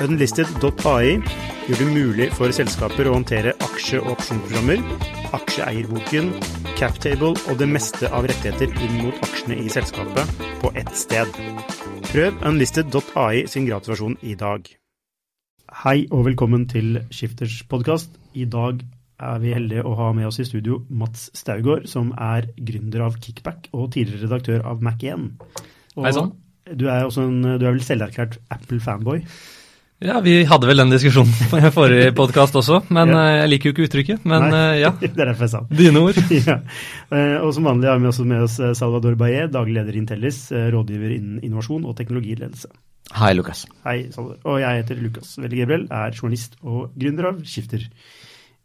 Unlisted.ai gjør det mulig for selskaper å håndtere aksje- og opsjonsprogrammer, aksjeeierboken, captable og det meste av rettigheter inn mot aksjene i selskapet på ett sted. Prøv unlisted.ai sin gratulasjon i dag. Hei og velkommen til Skifters podkast. I dag er vi heldige å ha med oss i studio Mats Staugård, som er gründer av Kickback og tidligere redaktør av Mac1. Hei sann. Du er, også en, du er vel selverklært Apple-fanboy? Ja, vi hadde vel den diskusjonen i forrige podkast også, men ja. Eh, jeg liker jo ikke uttrykket. Men Nei, eh, ja. det er derfor jeg sa Dine ord. ja. Eh, og som vanlig har vi også med oss Salvador Baye, daglig leder i Intellis, rådgiver innen innovasjon og teknologiledelse. Hei, Lukas. Hei, Salvador. Og jeg heter Lukas Velle Gabriel, er journalist og gründer av Skifter.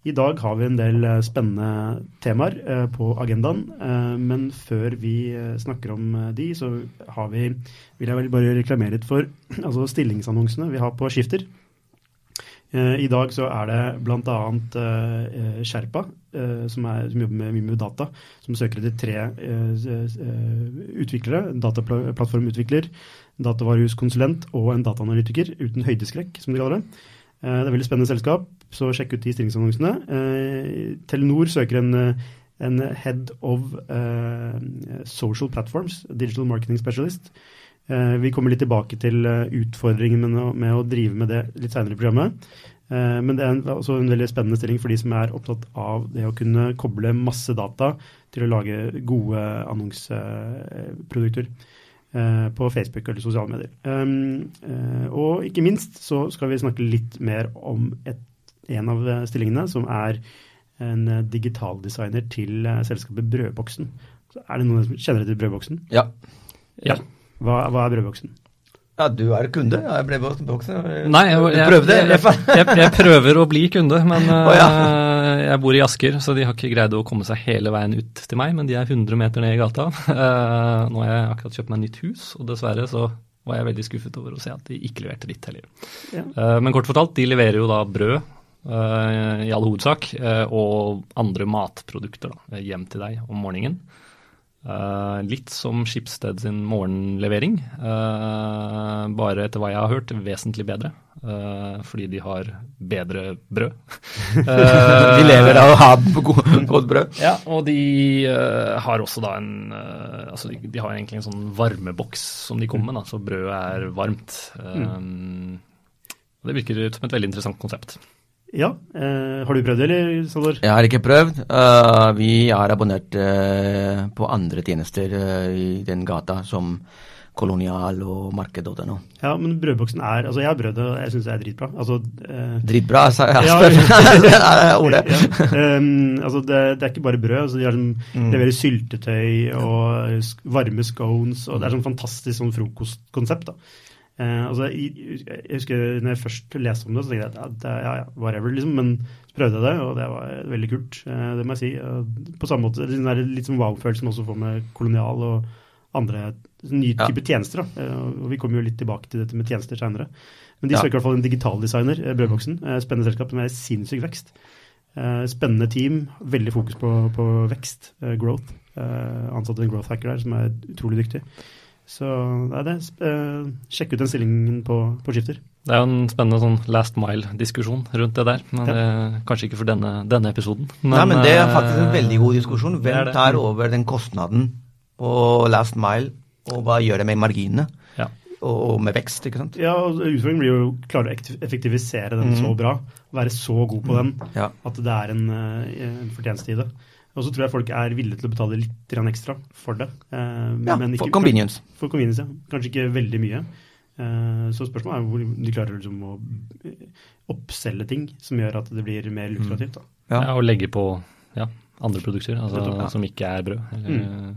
I dag har vi en del eh, spennende temaer eh, på agendaen, eh, men før vi snakker om de, så har vi, vil jeg vel bare reklamere litt for altså stillingsannonsene vi har på Skifter. I dag så er det bl.a. Sherpa, som, er, som, jobber med, mye med data, som søker etter tre utviklere. Dataplattformutvikler, datavarehuskonsulent og en dataanalytiker uten høydeskrekk, som de kaller det. Det er et veldig spennende selskap så sjekk ut de stillingsannonsene. Eh, Telenor søker en, eh, en head of social platforms, digital marketing specialist. Vi kommer litt tilbake til utfordringen med, med, å drive med det litt senere i programmet. men det er også en veldig spennende stilling for de som er opptatt av det å kunne koble masse data til å lage gode annonseprodukter. Eh, på Facebook eller sosiale medier. Um, og ikke minst så skal vi snakke litt mer om et en av eh, stillingene, som er en eh, digitaldesigner til eh, selskapet Brødboksen. Så er det noen som kjenner til Brødboksen? Ja. ja. Hva, hva er Brødboksen? Ja, du er kunde. Jeg ble boksen. Nei, jeg, jeg, jeg, jeg, prøver å bli kunde, men oh, ja. Jeg bor i Asker, så de har ikke greid å komme seg hele veien ut til meg. Men de er 100 meter ned i gata. Uh, nå har jeg akkurat kjøpt meg nytt hus, og dessverre så var jeg veldig skuffet over å se at de ikke leverte ditt heller. Ja. Uh, men kort fortalt, de leverer jo da brød Eh, i all hovedsak, eh, og andre matprodukter da, hjem til deg om morgenen. Litt som Skipsted sin morgenlevering, bare etter hva jeg har hørt, vesentlig bedre. Uh, fordi de har bedre brød. de lever av å ha godt brød? Ja, og de har også da en Altså de, de, har egentlig en sånn varmeboks som de kommer med, da, så brødet er varmt. Mm. Det virker som et veldig interessant konsept. Ja, eh, Har du prøvd det, eller Saldor? Jeg har ikke prøvd. Uh, vi er abonnert uh, på andre tjenester uh, i den gata, som Kolonial og Marked.no. Ja, men brødboksen er Altså, jeg har brød, og jeg syns det er dritbra. Altså, dritbra, sa jeg. Ja, ordet. ja. Um, altså, det, det, er ikke bare brød. Altså, de har sånn, mm. leverer syltetøy og varme scones, og det er sånn fantastisk sånn frokostkonsept. da. Uh, altså, jeg, jeg, husker når jeg først leste om det, så tenkte jeg at ja, ja, whatever, liksom. Men så prøvde jeg det, og det var veldig kult. Uh, det må jeg si. Uh, på samme måte, det er litt sånn wow-følelsen også for med kolonial og andre nye typer ja. tjenester. Da. Eh, og vi kommer jo litt tilbake til dette med tjenester seinere. Men de søker i hvert fall en digitaldesigner, designer, Brødboksen. Eh, spennende selskap med sinnssyk vekst. Spennende team, veldig fokus på, på vekst, growth. Ansatte en growth hacker der som er utrolig dyktig. Så nei, det, uh, sjekk ut den stillingen på, på skifter. Det er jo en spennende sånn last mile-diskusjon rundt det der. men ja. det, Kanskje ikke for denne, denne episoden. Men, nei, men det er faktisk en veldig god diskusjon. Hvem tar over den kostnaden på last mile, og hva gjør det med marginene? Ja. Og, med vekst, ikke sant? Ja, og Utfordringen blir jo å klare å effektivisere den mm. så bra. Være så god på den ja. at det er en, eh, en fortjeneste i det. Og så tror jeg folk er villige til å betale litt ekstra for det. Eh, ja, ikke, for convenience. For convenience, ja. Kanskje ikke veldig mye. Eh, så spørsmålet er hvor de klarer liksom å oppselge ting som gjør at det blir mer lukrativt. Ja. ja. og legge på ja, andre produkter altså, ja. som ikke er brød. Eller, mm.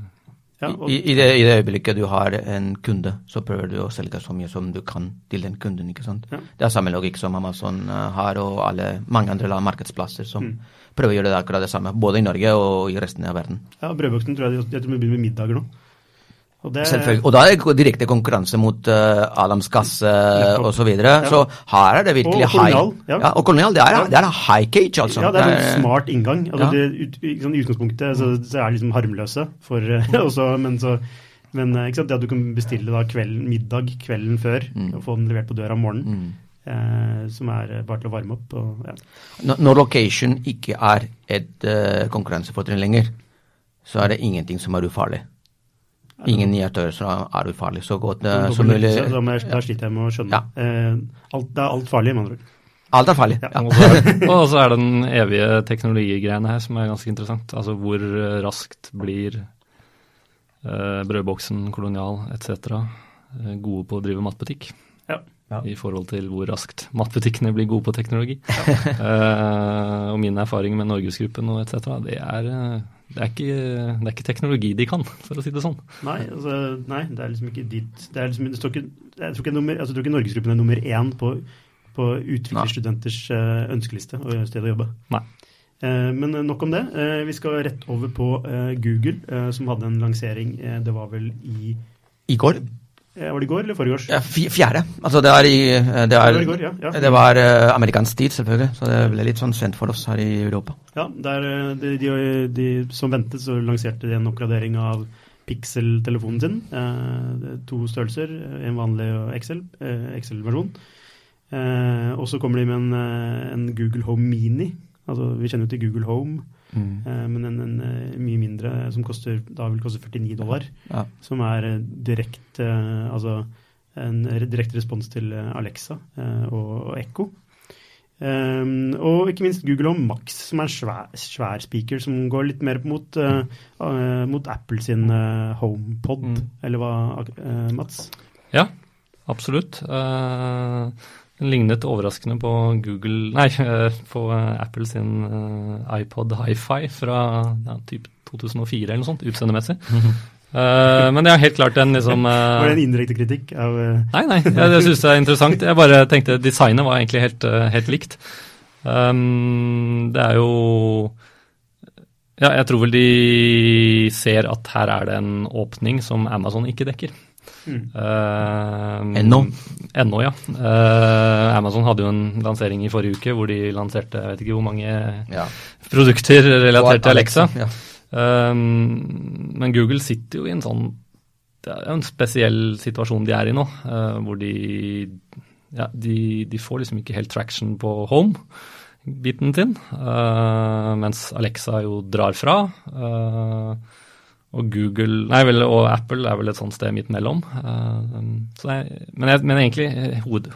Ja, og... I, i, det, I, det, øyeblikket du har en kunde, så prøver du å selge så mye som du kan til den kunden. ikke sant? Ja. Det er samme logikk som Amazon uh, har, og alle, mange andre markedsplasser som mm. prøver å gjøre det akkurat det samme. Både i Norge og i resten av verden. Ja, Brødboksen tror jeg de, de begynner med middager nå. Og, det... og da er det direkte konkurranse mot uh, Adams Gasse uh, osv. Så, ja. så her er det virkelig og high. Ja. ja. og kolonial, det er, det er high cage, altså. Ja, det er en smart inngang. Altså, det, ut, sånn, I utgangspunktet så, så, er det liksom harmløse, for, også, men, så, men sant, det at du kan bestille da kvelden, middag kvelden før mm. og få den levert på døra om morgenen. Mm. Eh, som er bare til å varme opp. Og, ja. Når location ikke er et uh, konkurransefortrinn lenger, så er det ingenting som er ufarlig. Ingen nye aktører som er ufarlig. Så godt uh, som mulig. Så, da sliter jeg med å skjønne. Ja. Uh, alt, det er alt farlig, med andre ord. Alt er farlig. Ja. ja. og, så er, er det den evige teknologigreiene her som er ganske interessant. Altså hvor raskt blir uh, brødboksen, kolonial etc. Eh, gode på å drive matbutikk. Ja. Ja. I forhold til hvor raskt matbutikkene blir gode på teknologi. Ja. uh, og min erfaring med Norgesgruppen og etc. Det er uh, det er, ikke, det er, ikke, teknologi de kan, for å si det sånn. Nei, altså, nei det er liksom ikke dit det er liksom, det står ikke, Jeg tror ikke, nummer, altså, ikke Norgesgruppen er nummer én på, på utviklerstudenters uh, ønskeliste og sted å jobbe. Nei. Uh, men nok om det. Vi skal rett over på Google, som hadde en lansering Det var vel i I går? Var det i går eller forgårs? Ja, fjerde. Altså det, er i, det, er, det, går, ja, ja. det var uh, amerikansk tid, selvfølgelig. Så det ble litt sånn sent for oss her i Europa. Ja, der, de, de, de, som ventet, så lanserte de en oppgradering av Pixel-telefonen sin. Uh, to størrelser, en vanlig Excel-versjon. Uh, og så kommer de med en, en Google Home Mini. Altså, vi kjenner jo til Google Home. Mm. Eh, men en, en, eh, mye mindre som koster, da vil koste 49 dollar. Ja. Som er eh, direkte Altså en direkte respons til Alexa og, og Echo. Um, og ikke minst Google Home Max, som er en svær, svær speaker som går litt mer mot, uh, uh, mot Apple sin uh, HomePod, mm. eller hva, Mats? Ja, absolutt. Uh, den lignet overraskende på Google Nei, på Apple sin eh, iPod Hi-Fi fra ja, typ 2004 eller noe sånt, utseendemessig. uh, men det er helt klart en liksom uh, Var det en indirekte kritikk av uh... Nei, nei, jeg, jeg syns det er interessant. Jeg bare tenkte designet var egentlig helt, helt likt. Um, det er jo Ja, jeg tror vel de ser at her er det en åpning som Amazon ikke dekker. Mm. Uh, Ennå? Ennå, ja. Uh, Amazon hadde jo en lansering i forrige uke hvor de lanserte jeg vet ikke hvor mange ja. produkter relatert til Alexa. Ja. uh, men Google sitter jo i en sånn Det er jo en spesiell situasjon de er i nå, uh, hvor de ja, de, de, får liksom ikke helt traction på home-biten sin, mens Alexa jo drar fra. Uh, og Google, nei vel, og Apple er vel et sånt sted midt mellom. Uh, jeg, men, men, egentlig eh, hoved,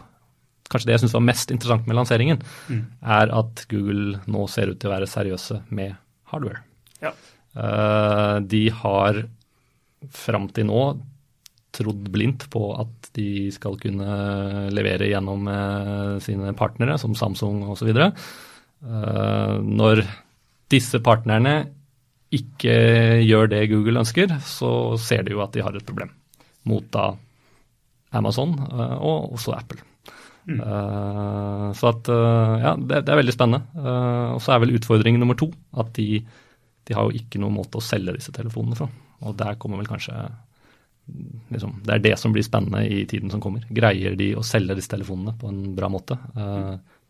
kanskje det jeg syns var mest interessant med lanseringen, mm. er at Google nå ser ut til å være seriøse med hardware. Ja. Uh, de har fram til nå trodd blindt på at de skal kunne levere gjennom sine partnere, som Samsung osv. Uh, når disse partnerne ikke gjør det Google ønsker, så ser de jo at de har et problem mot da Amazon uh, og også Apple. Mm. Uh, så at uh, ja, det, det, er veldig spennende. og så er vel utfordring nummer to at de, de, har jo ikke noen måte å selge disse telefonene fra. Og der kommer vel kanskje liksom, Det er det som blir spennende i tiden som kommer. Greier de å selge disse telefonene på en bra måte?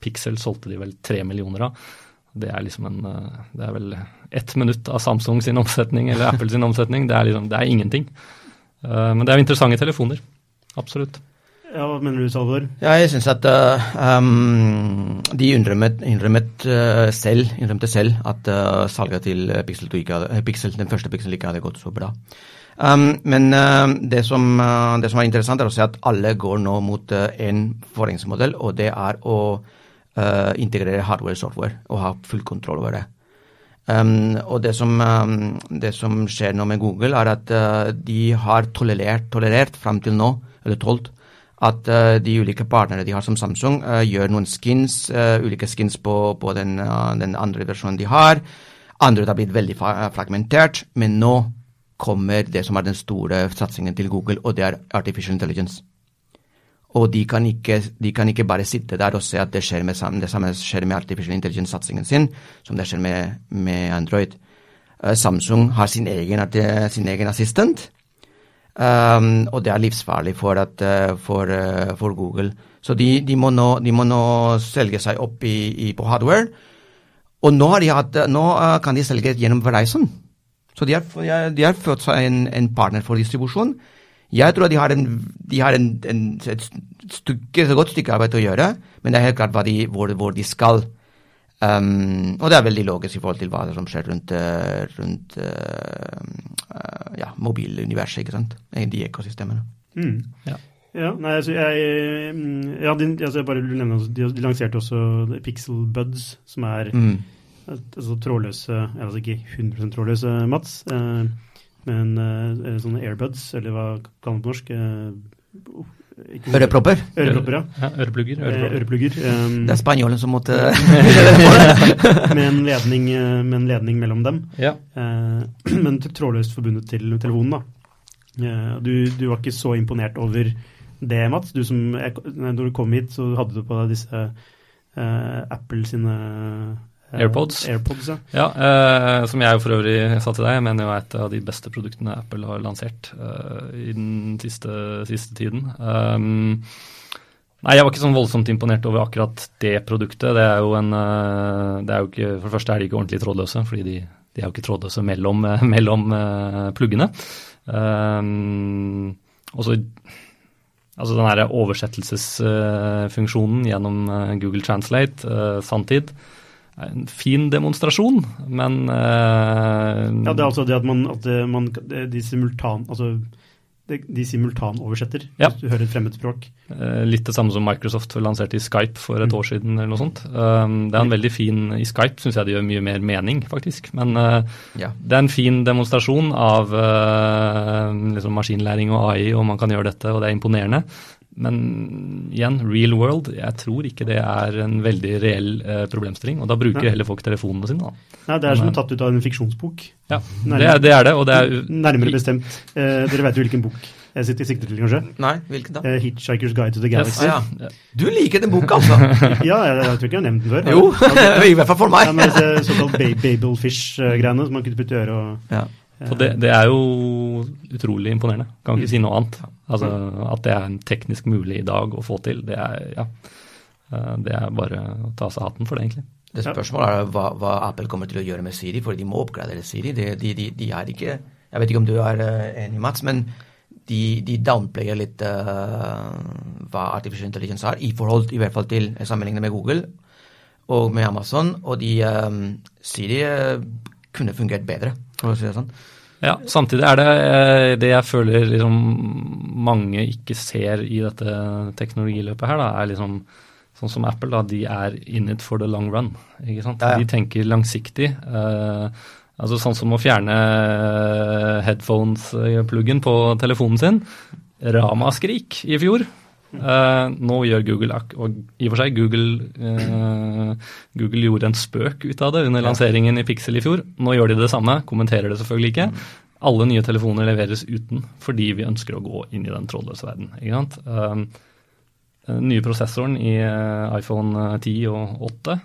Pixel solgte de vel tre millioner av. Det er liksom en eh, Det er vel ett minutt av Samsung sin omsetning eller Apple sin omsetning. Det er liksom, det er ingenting. Eh, men det er jo interessante telefoner. Absolutt. Ja, Hva mener du, Salvor? Ja, jeg syns at uh, um, de innrømmet, innrømmet uh, selv, innrømte selv at uh, salget til Pixel, hadde, Pixel, den første Pixel ikke hadde gått så bra. Um, men det som, det, som, er interessant, er å se at alle går nå mot én forhengsmodell, og det er å uh, integrere hardware og software og ha full kontroll over det. Um, og det som, um, det som, skjer nå med Google, er at uh, de har tolerert, tolerert fram til nå, eller tolt, at uh, de ulike partnere de har som Samsung, uh, gjør noen skins, ulike skins på, på den, den, andre versjonen de har. Andre har blitt veldig fragmentert, men nå kommer det som er den store satsingen til Google, og det er artificial intelligence. Og de kan, ikke, de kan ikke bare sitte der og se at det, skjer med, det samme skjer med artificial intelligence-satsingen sin, som det skjer med, med Android. Uh, Samsung har sin egen, sin egen assistent, um, og det er livsfarlig for, at, uh, for, uh, for Google. Så de, de, må nå, de, må nå, selge seg opp i, i, på hardware. Og nå, de hatt, nå kan de selge gjennom Verizon. Så de har, fått seg en, en partner for distribusjon. Jeg tror de har, en, de har en, en, et, stykke, et godt stykke arbeid å gjøre, men det er helt klart de, hvor, hvor, de skal. Um, og det er veldig logisk i forhold til hva som skjer rundt, eh, rundt uh, ja, mobiluniverset, ikke sant? De ekosystemene. Mm. Ja. Ja, nei, altså jeg, ja, de, altså jeg bare nevne, de, de lanserte også Pixel Buds, som er mm. altså trådløse, altså ikke 100 trådløse, Mats. Eh, men uh, sånne airbuds, eller hva kaller man på norsk? Uh, Ørepropper? Ørepropper, ja. ja øreplugger. Øreplugger. øreplugger um, det er spanjolen som måtte med, en ledning, med en ledning mellom dem. Ja. Uh, men trådløst forbundet til telefonen, da. Uh, du, du, var ikke så imponert over det, Mats? Du som, når du kom hit, så hadde du på deg disse uh, Apple sine AirPods. AirPods ja. ja eh, som jeg for øvrig sa til deg, jeg mener jo er et av de beste produktene Apple har lansert eh, i den siste, siste tiden. Um, nei, jeg var ikke sånn voldsomt imponert over akkurat det produktet. Det er jo en uh, det er jo ikke, For det første er de ikke ordentlig trådløse, fordi de, de er jo ikke trådløse mellom, mellom uh, pluggene. Um, og så Altså den her oversettelsesfunksjonen gjennom Google Translate, sanntid, en fin demonstrasjon, men uh, Ja, det er altså det at man, at man de simultan... Altså, de, de simultanoversetter ja. hvis du hører et fremmedspråk. språk. litt det samme som Microsoft lanserte i Skype for et mm. år siden. eller noe sånt. Um, det er en veldig fin, I Skype syns jeg det gjør mye mer mening, faktisk. Men ja. det er en fin demonstrasjon av liksom maskinlæring og AI, og man kan gjøre dette, og det er imponerende. Men igjen, real world, jeg tror ikke det er en veldig reell eh, problemstilling. Og da bruker ja. heller folk telefonene sine. Da. Nei, Det er som tatt ut av en fiksjonsbok. Ja, det er, det er det. Og det er, nærmere bestemt. Eh, dere vet jo hvilken bok jeg sitter, i sikte til, kanskje? Nei, hvilken da? Eh, 'Hitchhiker's Guide to the Galaxy'. Yes, ja. Du liker den boka, altså? ja, jeg, jeg, tror ikke jeg har nevnt den før. Jo, i hvert fall for meg. ja, men Såkalt Babelfish-greiene som man kunne putte i øret og ja. For det, det, er jo utrolig imponerende. Kan ikke si noe annet. Altså, At det er teknisk mulig i dag å få til, det er, ja, eh, det er bare å ta seg hatten for det, egentlig. Det Spørsmålet er hva, hva, Apple kommer til å gjøre med Siri, for de må oppgradere Siri. De, de, de, de er ikke Jeg vet ikke om du er eh, enig, Mats, men de, de downplayer litt uh, hva artificial intelligence er, i forhold i hvert fall til sammenlignet med Google og med Amazon. Og de um, Siri uh, kunne fungert bedre, for å si det sånn. Ja, samtidig er det eh, det jeg føler liksom mange ikke ser i dette teknologiløpet her, da, er liksom sånn som Apple, da, de er in it for the long run. ikke sant? Ja, ja. De tenker langsiktig. Uh, altså Sånn som å fjerne headphones-pluggen på telefonen sin. Ramaskrik i fjor. Uh, nå gjør Google, og i og for seg Google, uh, Google gjorde en spøk ut av det under lanseringen i Pixel i fjor. Nå gjør de det samme, kommenterer det selvfølgelig ikke. Alle nye telefoner leveres uten fordi vi ønsker å gå inn i den trådløse verden. Ikke sant? Uh, den nye prosessoren i iPhone 10 og 8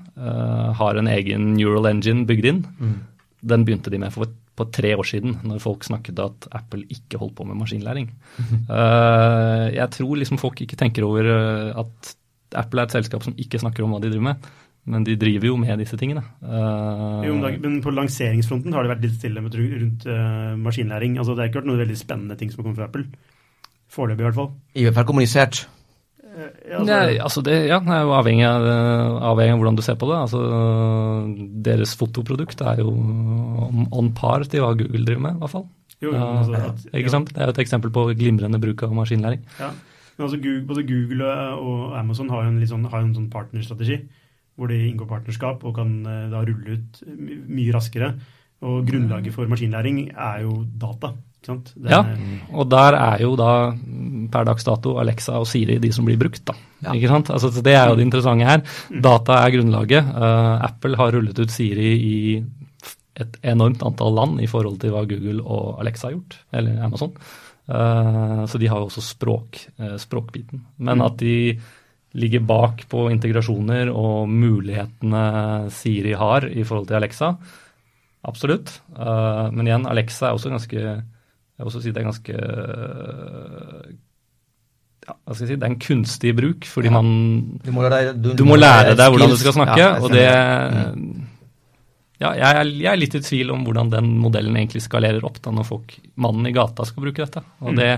har en egen neural engine bygd inn. Mm. Den begynte de med for på tre år siden, når folk snakket at Apple ikke holdt på med maskinlæring. uh, jeg tror liksom folk ikke tenker over eh, at Apple er et selskap som ikke snakker om hva de driver med. Men de driver jo med disse tingene. Uh, jo, men på lanseringsfronten har det vært litt stille rundt uh, maskinlæring. Altså, det har ikke vært noen veldig spennende ting som har kommet fra Apple. Foreløpig, i hvert fall. I hvert fall kommunisert. Altså, Nei, altså det, ja, det er jo avhengig av, avhengig av, hvordan du ser på det. Altså, deres fotoprodukt er jo on par til hva Google driver med, i hvert fall. Jo, altså, at, ikke sant? Det er jo et eksempel på glimrende bruk av maskinlæring. Ja, men altså Google, Både Google og Amazon har jo en, sånn, har en sånn partnerstrategi, hvor de inngår partnerskap og kan eh, da rulle ut mye raskere. Og grunnlaget for maskinlæring er jo data. ja, og der er jo da per dags dato Alexa og Siri de som blir brukt. da. Ja. Ikke sant? Altså, det er jo det interessante her. Mm. Data er grunnlaget. Uh, Apple har rullet ut Siri i et enormt antall land i forhold til hva Google og Alexa har gjort, eller Amazon. Uh, så de har jo også språk, uh, språkbiten. Men at de ligger bak på integrasjoner og mulighetene Siri har i forhold til Alexa, absolutt. Men igjen, Alexa er også ganske Jeg vil også si det er ganske ja, hva skal jeg si, Det er en kunstig bruk, fordi man Du må, lære, du, du må lære deg hvordan du skal snakke. Ja, og det ja, jeg, er, jeg er litt i tvil om hvordan den modellen egentlig skalerer opp da når folk, mannen i gata skal bruke dette. Og det,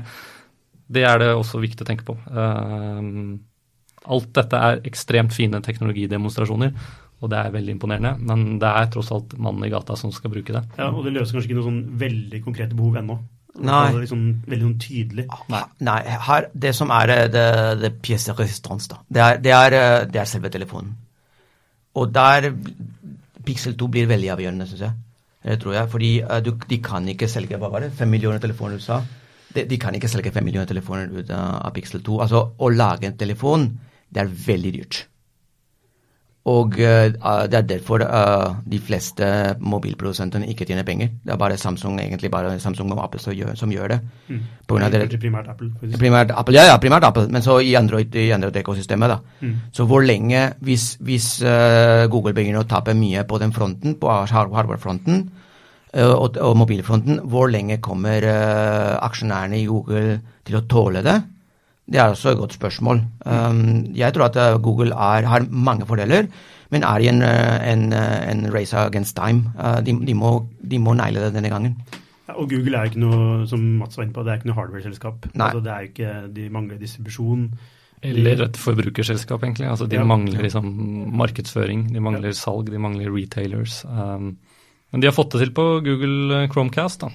det er det også viktig å tenke på. Uh, alt dette er ekstremt fine teknologidemonstrasjoner, og det er veldig imponerende. Men det er tross alt mannen i gata som skal bruke det. Ja, Og det løser kanskje ikke noe sånn veldig konkrete behov ennå. Nei. Det liksom veldig sånn tydelig. Nei. Nei, her, det som er eh, det, det pièce de resistance, da, det er, det, er, eh, det er selve telefonen. Og der Pixel 2 blir veldig avgjørende, syns jeg. Det tror jeg. Fordi uh, du, de kan ikke selge hva var det, fem millioner telefoner du sa. De, de kan ikke selge fem millioner telefoner ut av Pixel 2. Altså, å lage en telefon, det er veldig dyrt. Og uh, det er derfor uh, de fleste mobilprodusentene ikke tjener penger. Det er bare Samsung egentlig bare Samsung og Apple som gjør, som gjør det. Mm. På grunn av det. Primært Apple. faktisk. Primært Apple, ja, ja, primært Apple, men så i Android- i Android-ekosystemet. da. Mm. Så hvor lenge, hvis, hvis uh, Google begynner å tape mye på den fronten, på hard- hardware-fronten og, og mobilfronten, hvor lenge kommer aksjonærene i Google til å tåle det? Det er også et godt spørsmål. Um, jeg tror at uh, Google er, har mange fordeler, men er i en, uh, en, uh, en race against time. Uh, de, de, må, de må naile det denne gangen. Ja, og Google er jo ikke noe, som Mats var inne på, det er ikke noe hardware-selskap. Altså, det er ikke, De mangler distribusjon. Eller et forbrukerselskap, egentlig. Altså, de Ja. mangler liksom markedsføring, de mangler salg, de mangler retailers. Um, men de har fått det til på Google Chromecast, da.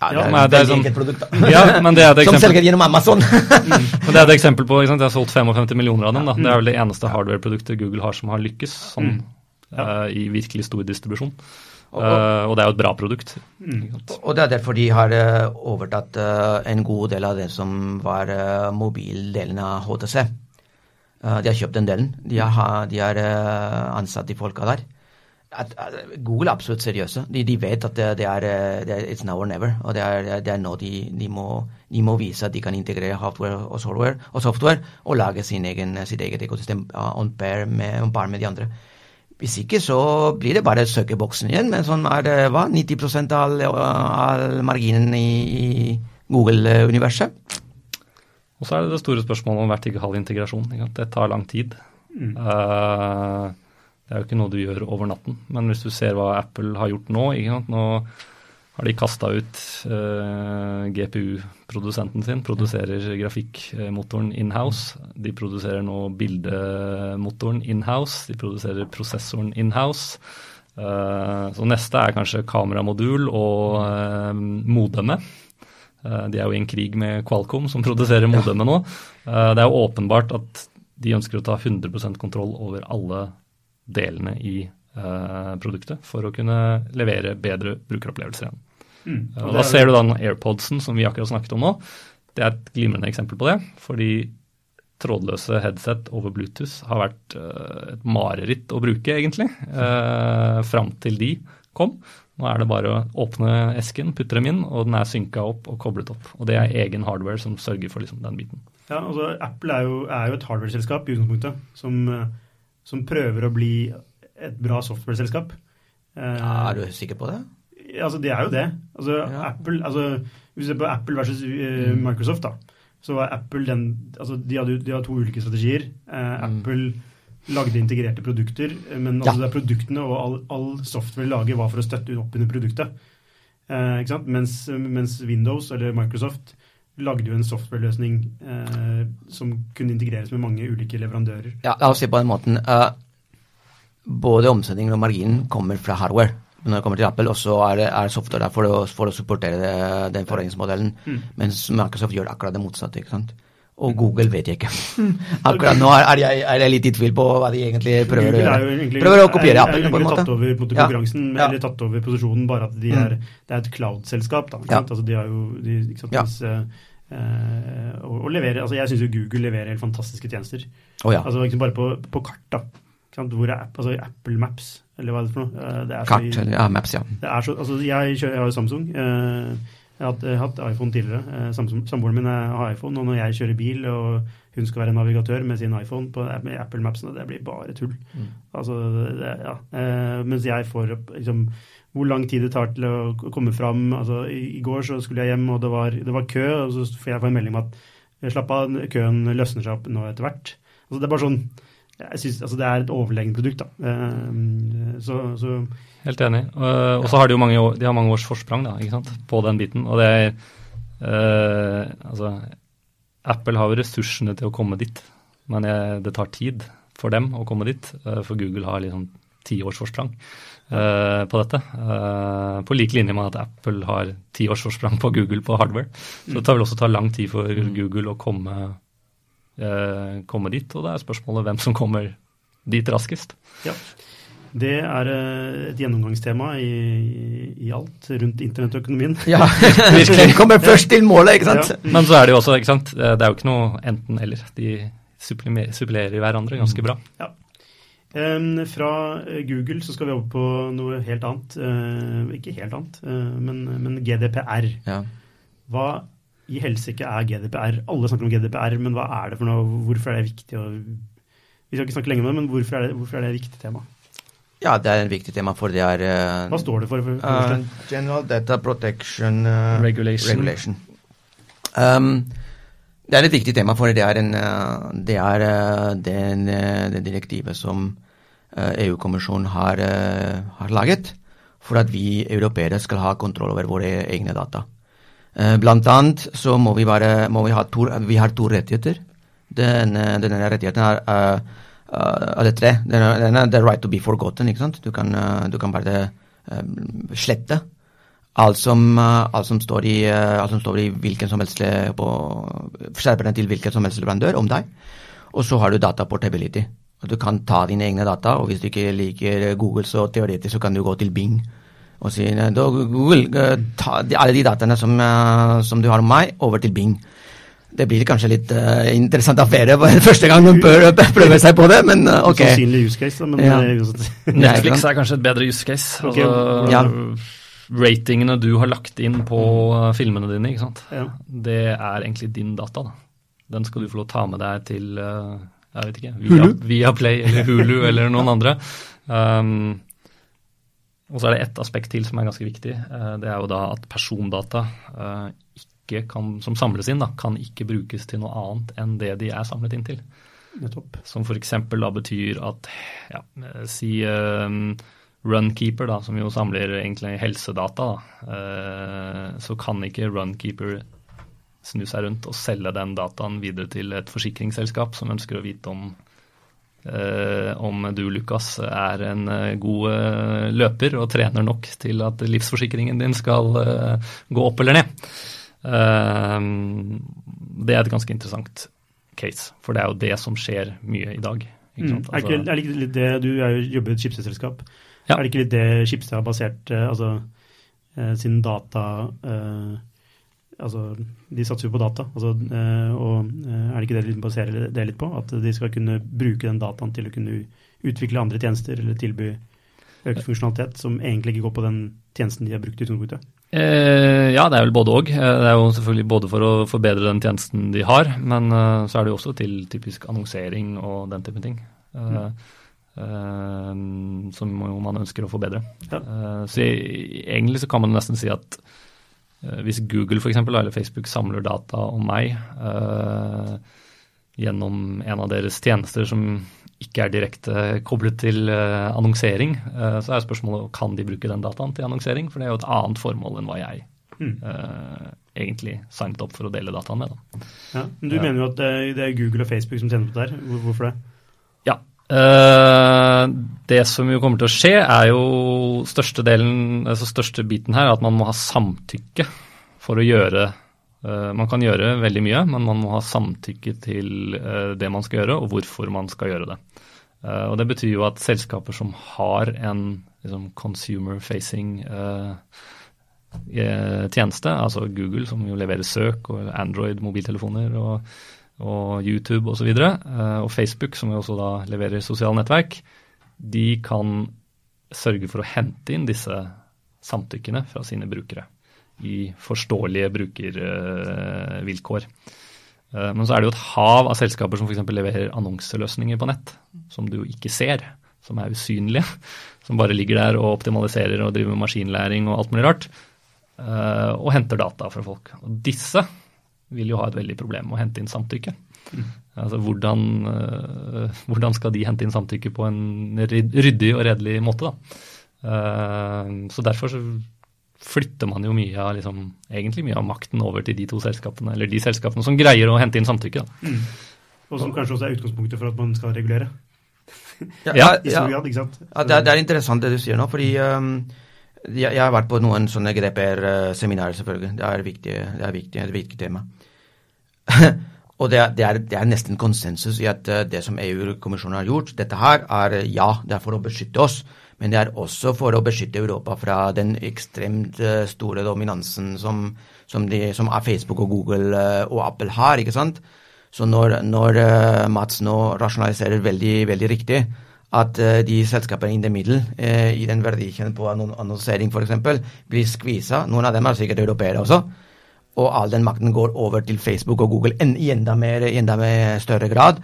Ja, Ja, det er det er et veldig sånn- produkt. Ja, men det er et Som selger gjennom Amazon. men det er et eksempel på ikke sant? Jeg har solgt 55 millioner av dem. Da. Det er vel det eneste hardware-produktet Google har som har lykkes sånn, Ja. eh, i virkelig stor distribusjon. Og- Eh, og det er jo et bra produkt. Mm. Og det er derfor de har eh, overtatt en god del av det som var uh, mobildelen av HTC. De har kjøpt den delen. De har, de har ansatt de folka der. At, at Google er absolutt seriøse. De, de vet at det, det, er, eh, det er it's now or never. Og det er, det er nå de, de, må, de må vise at de kan integrere hardware og software og, software, og lage sin egen, sitt eget ekosystem uh, on par med, on par med de andre. Hvis ikke så blir det bare søkeboksen igjen, men sånn er det hva, 90 av all, all marginen i, i Google-universet. Og så er det det store spørsmålet om vertikal integrasjon. Det tar lang tid. Mm. Eh, det er jo ikke noe du gjør over natten. Men hvis du ser hva Apple har gjort nå? Nå har de kasta ut eh, GPU-produsenten sin, produserer grafikkmotoren inhouse. De produserer nå bildemotoren inhouse. De produserer prosessoren inhouse. Eh, så neste er kanskje kameramodul og uh, modemet. Eh, De er jo i en krig med Qualcomm, som produserer modemet nå. Eh, Det er jo åpenbart at de ønsker å ta 100% kontroll over alle delene i eh, produktet for å kunne levere bedre brukeropplevelser igjen. Mm. Eh, Og da er- ser du den AirPodsen som vi akkurat snakket om nå. Det er et glimrende eksempel på det. Fordi trådløse headset over Bluetooth har vært eh, et mareritt å bruke, egentlig. Uh, fram til de kom. Nå er det bare å åpne esken, putte dem inn, og den er synka opp og koblet opp. Og det er egen hardware som sørger for liksom, den biten. Ja, altså Apple er jo, er jo et hardware-selskap i utgangspunktet, som, eh, som prøver å bli et bra software-selskap. Eh, Ja, er du sikker på det? Altså, det er jo det. Altså, Ja. Apple, altså, hvis du ser på Apple versus uh. Microsoft, da, så var Apple den altså, De hadde de hadde to ulike strategier. Eh, Mm. Apple lagde integrerte produkter, men men Ja. altså, det er produktene og all, all software lager var for å støtte opp under produktet. Uh, ikke sant? Mens, mens Windows eller Microsoft lagde jo en softwareløsning eh, som kunne integreres med mange ulike leverandører. Ja, la oss si på den måten. Uh, både omsetningen og marginen kommer fra hardware. Når det kommer til Apple, og så er, er software der for å, for å supportere det, den forretningsmodellen. Mm. Mens Microsoft gjør akkurat det motsatte. ikke sant? Og Google vet jeg ikke. Akkurat nå er, jeg, er jeg litt i tvil på hva de egentlig prøver å Google gjøre. egentlig, Prøver å kopiere appen, på en måte. tatt over konkurransen, Ja. eller tatt over posisjonen, bare at de Mm. er, det er et cloud-selskap. da, Ja. Altså, de har jo, de, ikke sant, Ja. mens, eh, eh, og, og leverer, altså Jeg syns Google leverer helt fantastiske tjenester. Oh, ja. Altså liksom Bare på, på kart, da. Hvor er Apple, altså Apple Maps, eller hva er det for noe? Eh, det er Kart, eller ja, Maps, ja. Det så, altså jeg, kjører, jeg har jo Samsung. Eh, jeg har hatt, jeg har hatt iPhone tidligere. Eh, Samboeren min er- har iPhone, og når jeg kjører bil og hun skal være navigatør med sin iPhone på Apple Mapsene, det blir bare tull. Altså, det, ja. Eh, mens jeg får opp liksom, hvor lang tid det tar til å komme fram. Altså, i, går så skulle jeg hjem, og det var, det var kø, og så får jeg få en melding om at eh, slapp av, køen løsner seg opp nå etter hvert. Altså, det er bare sånn jeg synes, altså, Det er et overlegent produkt, da. Eh, så, så Helt enig. Og og så har de jo mange, de har mange års forsprang da, ikke sant? på den biten. Og det er eh, Altså, Apple har jo ressursene til å komme dit, men det tar tid for dem å komme dit. eh, for Google har liksom ti års forsprang eh, på dette. Eh, på lik linje med at Apple har ti års forsprang på Google på hardware. Så det tar vel også ta lang tid for Google å komme, eh, komme dit. Og det er spørsmålet hvem som kommer dit raskest. Ja. Det er eh, et gjennomgangstema i, i alt rundt internettøkonomien. Ja, virkelig. Kommer først til målet, ikke sant? Men så er det jo også, ikke sant, det er jo ikke noe enten-eller. De supplerer hverandre ganske bra. Ja. Fra eh, Google så skal vi over på noe helt annet. Eh, ikke helt annet, eh, men, men GDPR. Ja. Hva i helsike er GDPR? Alle snakker om GDPR, men hva er det for noe? Hvorfor er det viktig? å- vi skal ikke snakke lenge om det, men hvorfor er det, hvorfor er det et viktig tema? ja, det er et viktig tema, for det er uh, Hva står det for? for, for Uh. General Data Protection uh, Regulation. Um, det er et viktig tema, for det er, en, uh, det, er uh, den, uh, det direktivet som uh, EU-kommisjonen har, uh, har laget for at vi europeere skal ha kontroll over våre egne data. Uh, blant annet så må vi, bare, må vi ha to, vi har to rettigheter. Den, uh, denne rettigheten er uh, uh, tre. Den den er the right to be forgotten. ikke sant? Du kan, uh, du kan bare slette alt som, alt som står i, alt som står i hvilken som helst på skjerpene til hvilken som helst leverandør om deg. Og så har du data portability. Du kan ta dine egne data, og hvis du ikke liker Google, så teoretisk så kan du gå til Bing og sier da, Google, uh, ta de, alle de dataene som, uh, som du har om meg, over til Bing. Det blir kanskje litt uh, interessant affære første gang man prøver, seg på det, men uh, ok. Sannsynlig use case, da, men Ja. eh, Netflix er kanskje et bedre use case. Okay. Altså, ja. Ratingene du har lagt inn på uh, filmene dine, ikke sant? Ja. det er egentlig din data. da. Den skal du få lov å ta med deg til uh, jeg vet ikke, via, via Play eller Hulu eller noen andre. Um, og så er det ett aspekt til som er ganske viktig. Uh, det er jo da at persondata ikke kan, som samles inn, da, kan ikke brukes til noe annet enn det de er samlet inn til. Nettopp. Som f.eks. da betyr at ja, eh, si um, Runkeeper, da, som jo samler egentlig helsedata, da, eh, så kan ikke Runkeeper snu seg rundt og selge den dataen videre til et forsikringsselskap som ønsker å vite om eh, om du, Lukas, er en eh, god eh, løper og trener nok til at livsforsikringen din skal eh, gå opp eller ned. Eh, det er et ganske interessant case, for det er jo det som skjer mye i dag. Ikke Mm. Altså- er det ikke litt det, Du er jo, jobber i et skipsselskap. Ja. Er det ikke litt det Schibsted har basert eh, altså, eh, sin data eh, altså, De satser jo på data. Altså, eh, og eh, er det ikke det de baserer det litt på? At de skal kunne bruke den dataen til å kunne utvikle andre tjenester eller tilby økt funksjonalitet som egentlig ikke går på den tjenesten de har brukt i utgangspunktet? Eh, ja, det er vel både òg. Det er jo selvfølgelig både for å forbedre den tjenesten de har, men eh, så er det jo også til typisk annonsering og den type ting. Mm. eh, som man ønsker å forbedre. Ja. Eh, så egentlig så kan man nesten si at eh, hvis Google for eksempel, eller Facebook samler data om meg eh, gjennom en av deres tjenester som ikke er direkte koblet til eh, annonsering, eh, så er spørsmålet kan de bruke den dataen til annonsering, for det er jo et annet formål enn hva jeg Mm. eh, egentlig signet opp for å dele dataen med. Da. Ja. Men du mener jo at det er Google og Facebook som tjener på det her. Hvorfor det? Eh, det som jo kommer til å skje, er jo største delen, altså største biten her, at man må ha samtykke for å gjøre uh, Man kan gjøre veldig mye, men man må ha samtykke til uh, det man skal gjøre, og hvorfor man skal gjøre det. Og Det betyr jo at selskaper som har en liksom, consumer-facing tjeneste, altså Google som jo leverer søk, og Android mobiltelefoner og, og YouTube osv., og, så eh, og Facebook som også da leverer sosiale nettverk, de kan sørge for å hente inn disse samtykkene fra sine brukere i forståelige brukervilkår. Eh, men så er det jo et hav av selskaper som f.eks. leverer annonseløsninger på nett, som du jo ikke ser, som er usynlige. Som bare ligger der og optimaliserer og driver med maskinlæring og alt mulig rart. Eh, og henter data fra folk. Og disse vil jo ha et veldig problem med å hente inn samtykke. Mm. Altså hvordan, uh, hvordan, skal de hente inn samtykke på en ryddig og redelig måte, da. Uh, så derfor så flytter man jo mye av liksom, egentlig mye av makten over til de to selskapene, eller de selskapene som greier å hente inn samtykke. Mm. Og som kanskje også er utgangspunktet for at man skal regulere. ja, ja, ja. Grad, ja det, er, det, er, interessant det du sier nå, fordi um, jeg, jeg, har vært på noen sånne GDPR-seminarer, selvfølgelig. Det er, viktig, det er viktig, et viktig tema. og det er, det, er, det er, nesten konsensus i at uh, det som EU-kommisjonen har gjort, dette her er ja, det er for å beskytte oss. Men det er også for å beskytte Europa fra den ekstremt eh, store dominansen som, som, de, som Facebook og Google eh, og Apple har. ikke sant? Så når, når eh, Mats nå rasjonaliserer veldig, veldig riktig at de selskapene in the middle i den verdikjeden på annonsering f.eks. blir skvisa, noen av dem er sikkert europeere også, og all den makten går over til Facebook og Google i enda, mer, enda mer større grad,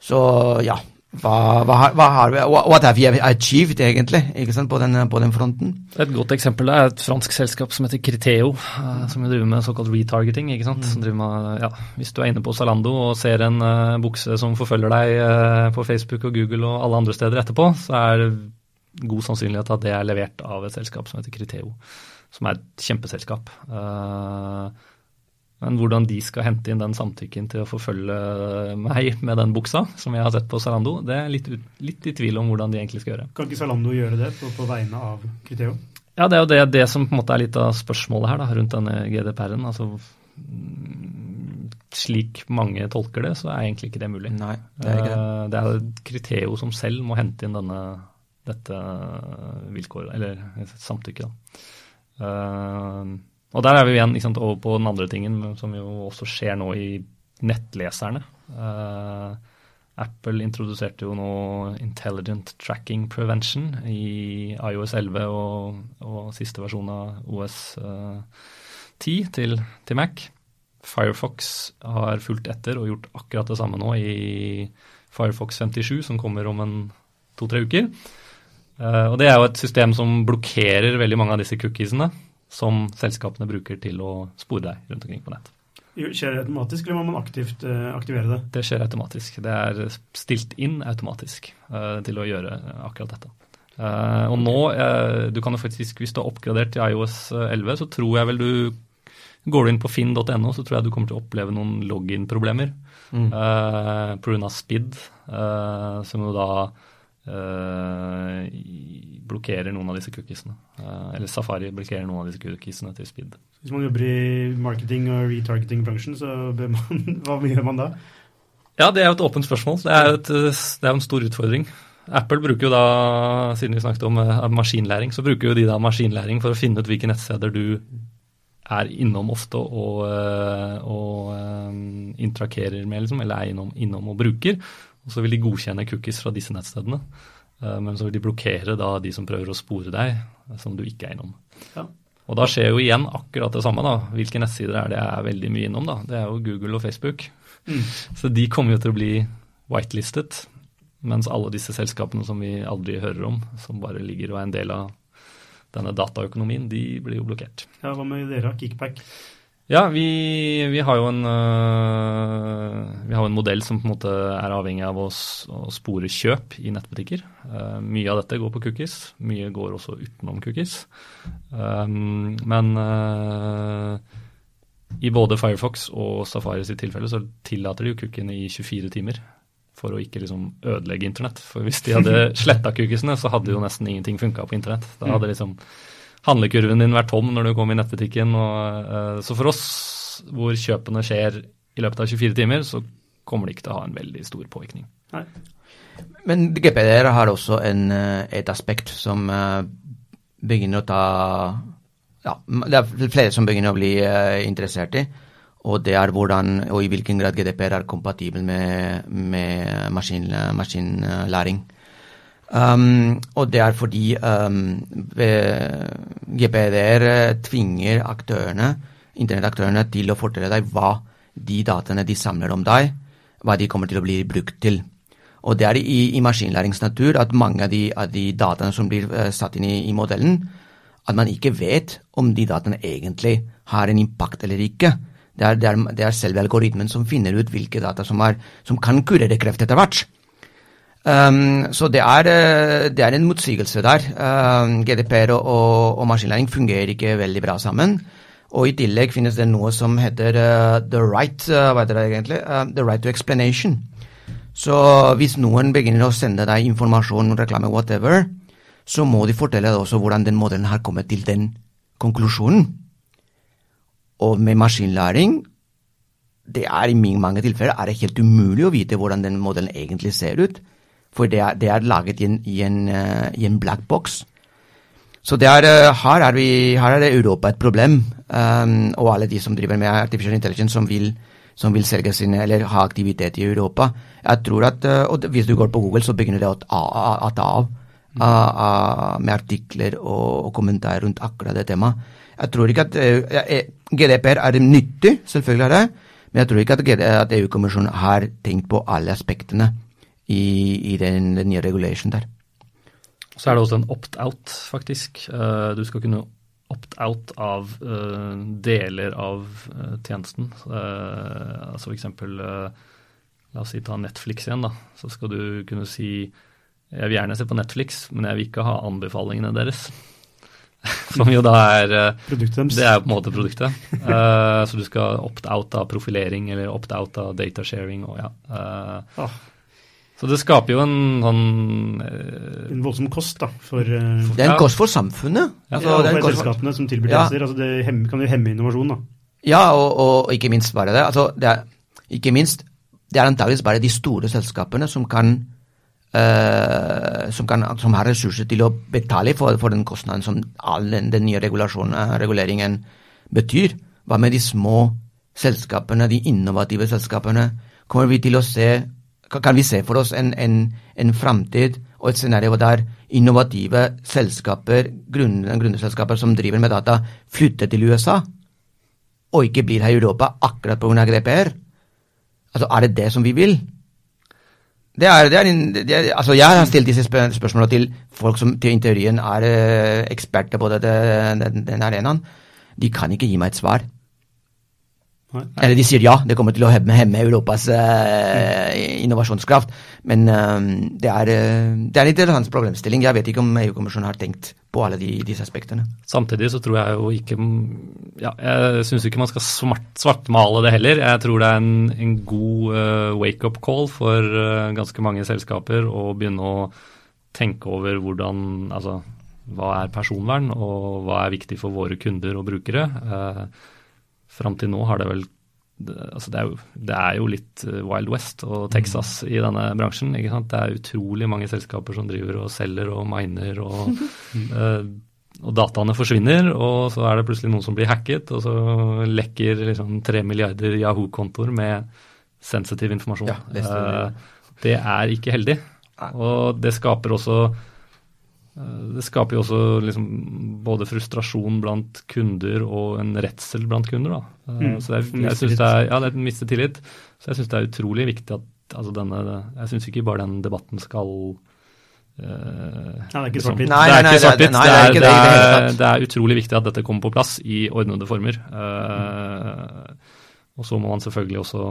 så ja, hva, hva, hva har vi, what have we achieved, egentlig, ikke sant, på den, på den fronten? Et godt eksempel er et fransk selskap som heter Criteo, uh, som driver med såkalt retargeting. ikke sant? Mm. Med, ja, hvis du er inne på Zalando og ser en uh, bukse som forfølger deg uh, på Facebook og Google og alle andre steder etterpå, så er det god sannsynlighet at det er levert av et selskap som heter Criteo, som er et kjempeselskap. Uh, men hvordan de skal hente inn den samtykken til å forfølge meg med den buksa, som jeg har sett på Zalando, det er litt, litt i tvil om hvordan de egentlig skal gjøre. Kan ikke Zalando gjøre det på, på vegne av Criteo? Ja, det er jo det, det, som på en måte er litt av spørsmålet her da, rundt denne GDPR-en. altså slik mange tolker det, så er egentlig ikke det mulig. Nei, Det er ikke det. Eh, det er Criteo som selv må hente inn denne, dette vilkåret, eller samtykket. da. Og der er vi igjen sant, over på den andre tingen som jo også skjer nå i nettleserne. Uh, Apple introduserte jo nå Intelligent Tracking Prevention i iOS 11 og, og siste versjon av OS uh, 10 til, til, Mac. Firefox har fulgt etter og gjort akkurat det samme nå i Firefox 57, som kommer om en to-tre uker. Uh, og Det er jo et system som blokkerer veldig mange av disse cookiesene som selskapene bruker til å spore deg rundt omkring på nett. Skjer det automatisk, eller må man aktivt uh, aktivere det? Det skjer automatisk. Det er stilt inn automatisk uh, til å gjøre akkurat dette. Uh, og nå, du kan jo faktisk, Hvis du har oppgradert til iOS 11, så tror jeg vel du Går du inn på finn.no, så tror jeg du kommer til å oppleve noen login-problemer mm. pga. SPID, som jo da Uh, blokkerer noen av disse cookiesene. Uh, eller Safari blokkerer noen av disse cookiesene til speed. Hvis man jobber i marketing og retargeting-bransjen, så man, hva gjør man da? Ja, det er jo et åpent spørsmål. Det er, et, det er en stor utfordring. Apple bruker jo da, siden vi snakket om maskinlæring, så bruker jo de da maskinlæring for å finne ut hvilke nettsteder du er innom ofte og, og um, intrakerer med, liksom, eller er innom, innom og bruker. Og så vil de godkjenne cookies fra disse nettstedene. Eh, men så vil de blokkere da de som prøver å spore deg, eh, som du ikke er innom. Ja. Og da skjer jo igjen akkurat det samme. da. Hvilke nettsider er det jeg er veldig mye innom? da? Det er jo Google og Facebook. Mm. Så de kommer jo til å bli whitelistet. Mens alle disse selskapene som vi aldri hører om, som bare ligger og er en del av denne dataøkonomien, de blir jo blokkert. Ja, Hva med dere, Kickback? Ja, vi, vi, har jo en, uh, vi har en modell som på en måte er avhengig av å, å spore kjøp i nettbutikker. Uh, mye av dette går på cookies, mye går også utenom cookies. Um, men i både Firefox og Safari sitt tilfelle så tillater de jo cookiene i 24 timer for å ikke liksom ødelegge internett. For hvis de hadde sletta cookiesene, så hadde jo nesten ingenting funka på internett. Da hadde liksom handlekurven din vært tom når du kom i nettbutikken. Og, uh, så for oss, hvor kjøpene skjer i løpet av 24 timer, så kommer det ikke til å ha en veldig stor påvirkning. Nei. Men GPDR har også en, eh, et aspekt som uh, begynner å ta ja, Det er flere som begynner å bli uh, interessert i. Og det er hvordan og i hvilken grad GDPR er kompatibel med, med maskin, maskinlæring. Um, og det er fordi um, GPDR eh, tvinger aktørene, internettaktørene til å fortelle deg hva de dataene de samler om deg, hva de kommer til å bli brukt til. Og det er i, i maskinlæringsnatur at mange av de, av de dataene som blir uh, satt inn i, i, modellen, at man ikke vet om de dataene egentlig har en impact eller ikke. Det er, det er, det er selve algoritmen som finner ut hvilke data som, er, som kan kurere kreft etter hvert. Um, så det er, eh, det er, en motsigelse der. Um, GDPR og, og, og, maskinlæring fungerer ikke veldig bra sammen. Og i tillegg finnes det noe som heter uh, the right uh, hva heter det egentlig? Uh, the right to explanation. Så hvis noen begynner å sende deg informasjon, reklame, whatever, så må de fortelle deg også hvordan den modellen har kommet til den konklusjonen. Og med maskinlæring det er i mange tilfeller er det helt umulig å vite hvordan den modellen egentlig ser ut. For det er, det er laget i en, i, en, uh, i en, black box. Så er, uh, her, er vi, her, er Europa et problem. Um, og alle de som driver med artificial intelligence som vil, som vil selge sine, eller ha aktivitet i Europa. Jeg tror at, uh, og Hvis du går på Google, så begynner det å ta av med artikler og, og, kommentarer rundt akkurat det temaet. Jeg tror ikke at GDPR er nyttig, selvfølgelig er det, men jeg tror ikke at EU-kommisjonen har tenkt på alle aspektene i, i den, den, nye regulation der. Så er det også en opt-out, faktisk. Uh, du skal kunne opt-out av uh, deler av uh, tjenesten. altså f.eks. La oss si ta Netflix igjen. da, Så skal du kunne si jeg vil gjerne se på Netflix, men jeg vil ikke ha anbefalingene deres. Som jo da er Produktet. Det er på en måte produktet. Så du skal opt-out av profilering eller opt-out av datasharing og ja. Uh. Så det skaper jo en sånn uh, En voldsom kost, da. For, uh, det er en kost for samfunnet. Ja, altså, ja for selskapene som tilbyr tjenester. Ja. Altså, det hemmer, kan jo hemme innovasjon, da. Ja, og, og, ikke minst bare det. Altså, det er, ikke minst, det er antageligvis bare de store selskapene som kan, uh, som, kan som, har ressurser til å betale for, for den kostnaden som all den, den nye reguleringen betyr. Hva med de små selskapene, de innovative selskapene? Kommer vi til å se kan vi se for oss en, en, en framtid og et scenario der innovative selskaper, grunneselskaper som driver med data, flytter til USA og ikke blir her i Europa akkurat pga. GDPR? Altså, er det det som vi vil? Det er, det er, det er, altså jeg har stilt disse spørsmålene til folk som til teorien er eh, eksperter på dette, den, den arenaen. De kan ikke gi meg et svar. Eller de sier ja, det kommer til å hemme, hemme Europas eh, innovasjonskraft. Men eh, det, er, uh, det er en interessant problemstilling. Jeg vet ikke om EU-kommisjonen har tenkt på alle de, disse aspektene. Samtidig så tror jeg jo ikke ja, Jeg syns ikke man skal smart, svartmale det heller. Jeg tror det er en, en god wake-up call for ganske mange selskaper å begynne å tenke over hvordan Altså hva er personvern, og hva er viktig for våre kunder og brukere. Uh, Fram til nå har det vel altså det, er jo, det, er jo, litt eh, Wild West og Texas mm. i denne bransjen. ikke sant? Det er utrolig mange selskaper som driver og selger og miner, og, uh, og dataene forsvinner. Og så er det plutselig noen som blir hacket, og så lekker liksom milliarder Yahoo-kontoer med sensitiv informasjon. Ja, det, uh, det er ikke heldig. Og det skaper også Eh, det skaper jo også liksom både frustrasjon blant kunder og en redsel blant kunder. Da. Eh, mm. Så er, jeg synes det er, ja, det er mistet tillit. Så jeg syns det er utrolig viktig at altså denne, Jeg syns ikke bare den debatten skal uh, Nei, det er ikke svart-hvitt. Det, det, det, det, er utrolig viktig at dette kommer på plass i ordnede former. Uh, mm. Og så må man selvfølgelig også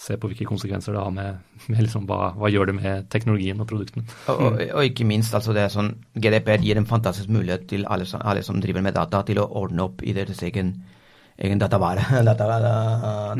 se på hvilke konsekvenser det har med, med liksom hva, hva, gjør det med teknologien og produktene. Og, og, og ikke minst, altså det er sånn, GDPR gir en fantastisk mulighet til alle som, alle som driver med data, til å ordne opp i deres egen, egen database, data,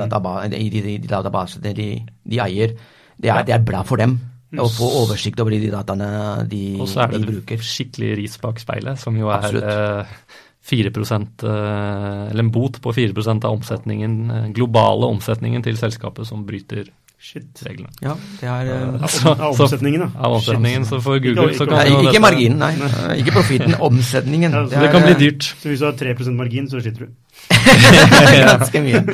database, i de, de, de databasene de, de, eier. Det er, det er, bra for dem å få oversikt over de dataene de, bruker. Og så er det skikkelig ris bak speilet, som jo er Absolutt. 4 eh, eller en bot på 4% av omsetningen, eh, globale omsetningen til selskapet som bryter Shit. reglene. Ja, det er uh, så, Av omsetningen, da. Av omsetningen, så for Google så kan nei, Ikke dette, marginen, nei. nei. Ikke profitten, omsetningen. Ja, det, det, kan bli dyrt. Så hvis du har 3 margin, så sliter du. Ganske mye.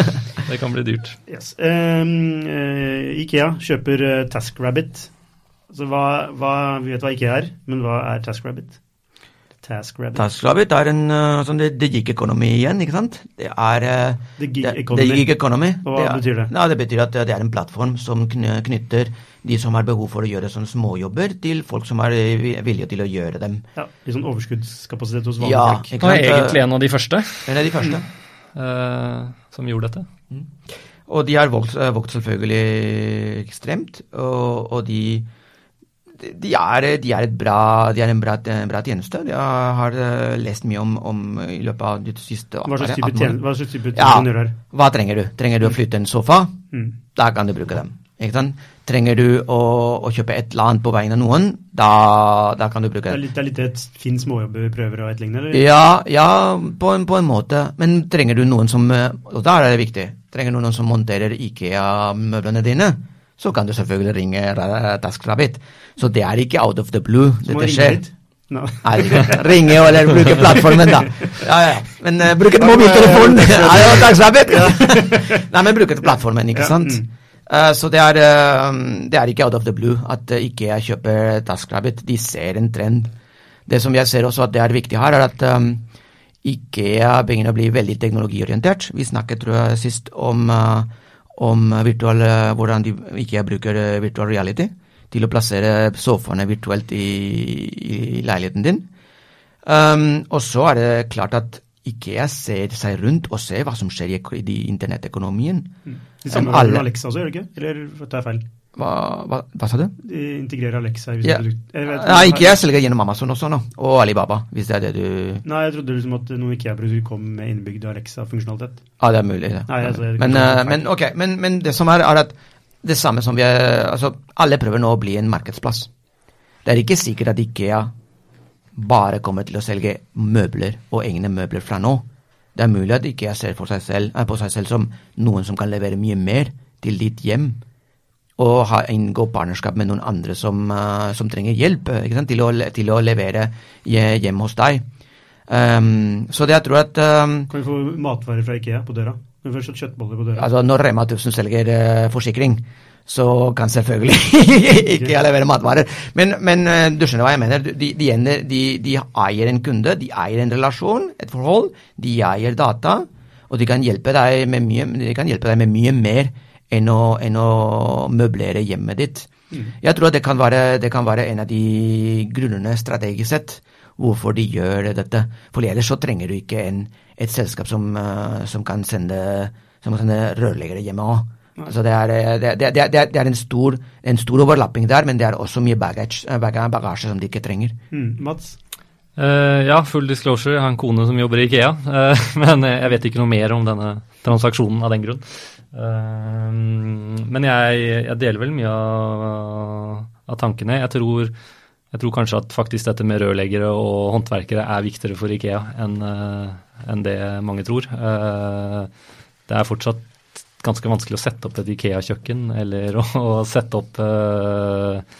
det kan bli dyrt. Yes. Um, uh, Ikea kjøper uh, TaskRabbit Altså, hva, hva, vi vet hva IKEA er, men hva er TaskRabbit? TaskRabbit. TaskRabbit er en uh, sånn det, det gig economy igjen, ikke sant? Det er uh, The gig det, economy. Det gig economy. Og hva er, betyr det? Ja, det betyr at uh, det er en plattform som knytter de som har behov for å gjøre sånne småjobber, til folk som er villige til å gjøre dem. Ja, Litt sånn overskuddskapasitet hos vanlige Ja, folk. Han er egentlig en av de første En av de første. eh, som gjorde dette. Og de har vokst, eh, vokst selvfølgelig ekstremt, og, og de, de, er, de er bra, de er en bra, en bra tjeneste. Jeg har eh, lest mye om, om i løpet av de siste Hva slags er type 18 tjen- hva Ja. gjør her? Hva trenger du? Trenger du å flytte en sofa? Mm. Da kan du bruke dem. Trenger du å, å kjøpe et eller annet på vegne av noen? Da, da kan du bruke Det er det. litt, det er litt et Finn småjobber prøver og etterligne? eller? Ja, ja på, en, på en måte. Men trenger du noen som eh, Og da er det viktig. Trenger du noen som monterer IKEA-møblene dine? Så kan du selvfølgelig ringe TaskRabbit. Så det er ikke out of the blue dette skjer. No. Nei, ringe eller bruke plattformen, da. Ja, ja. Men uh, bruk et mobiltelefon. Ja, TaskRabbit. Nei, men bruk plattformen, ikke sant. Eh, så det er, uh, det er ikke out of the blue at uh, ikke jeg kjøper TaskRabbit. De ser en trend. Det som jeg ser også at det er viktig her, er at um, IKEA begynner å bli veldig teknologiorientert. Vi snakket tror jeg, sist om, eh, om virtual, eh, hvordan de, IKEA bruker eh, virtual reality til å plassere sofaene virtuelt i, i leiligheten din. Um, og så er det klart at IKEA ser seg rundt og ser hva som skjer i, i de Mm. De samme Alle- med Alexa også, gjør de ikke? Eller tar jeg feil? Hva, hva, hva sa du? De integrerer Alexa Ja. Jeg vet- Nei, IKEA selger gjennom Amazon også nå, og Alibaba, hvis det er det du Nei, jeg trodde liksom at noen IKEA-produkter kom med innebygd Alexa-funksjonalitet. Ja, det er mulig. Det. Nei, altså, det men, uh, eh, men, ok, men, men det som er, er at det samme som vi er, altså, Alle prøver nå å bli en markedsplass. Det er ikke sikkert at IKEA bare kommer til å selge møbler og egne møbler fra nå. Det er mulig at IKEA ser for seg selv, er på seg selv som noen som kan levere mye mer til ditt hjem. Og ha, inngå partnerskap med noen andre som, eh, som trenger hjelp eh? Til, å, til å levere hjem hos deg. Um, så det jeg tror at um, Kan vi få matvarer fra IKEA på døra? Kan vi få kjøtt- kjøttboller på døra? Altså, når Rema 1000 selger uh, forsikring, så kan selvfølgelig ikke levere matvarer. Men, men uh, du skjønner hva jeg mener. De, de, de, de eier en kunde, de eier en relasjon, et forhold. De eier data, og de kan hjelpe deg med mye, de kan hjelpe deg med mye mer enn å, enn å møblere hjemmet ditt. Jeg tror at det kan, være, det kan være en av de grunnene strategisk sett hvorfor de gjør dette. For ellers så trenger du ikke en, et selskap som, eh, som kan sende, som kan sende rørleggere hjemme òg. Altså det, er, eh, det, det, det, det er- det er en stor, en stor overlapping der, men det er også mye baggage, eh, bagasje som de ikke trenger. Mm, Mats? Uh, ja, full disclosure. Jeg har en kone som jobber i Ikea. Uh, men jeg vet ikke noe mer om denne transaksjonen av den grunn. Eh, men jeg, jeg deler vel mye av, av tankene. Jeg tror, jeg tror kanskje at faktisk dette med rørleggere og håndverkere er viktigere for Ikea enn en det mange tror. Eh, det er fortsatt ganske vanskelig å sette opp et Ikea-kjøkken eller å, sette opp eh,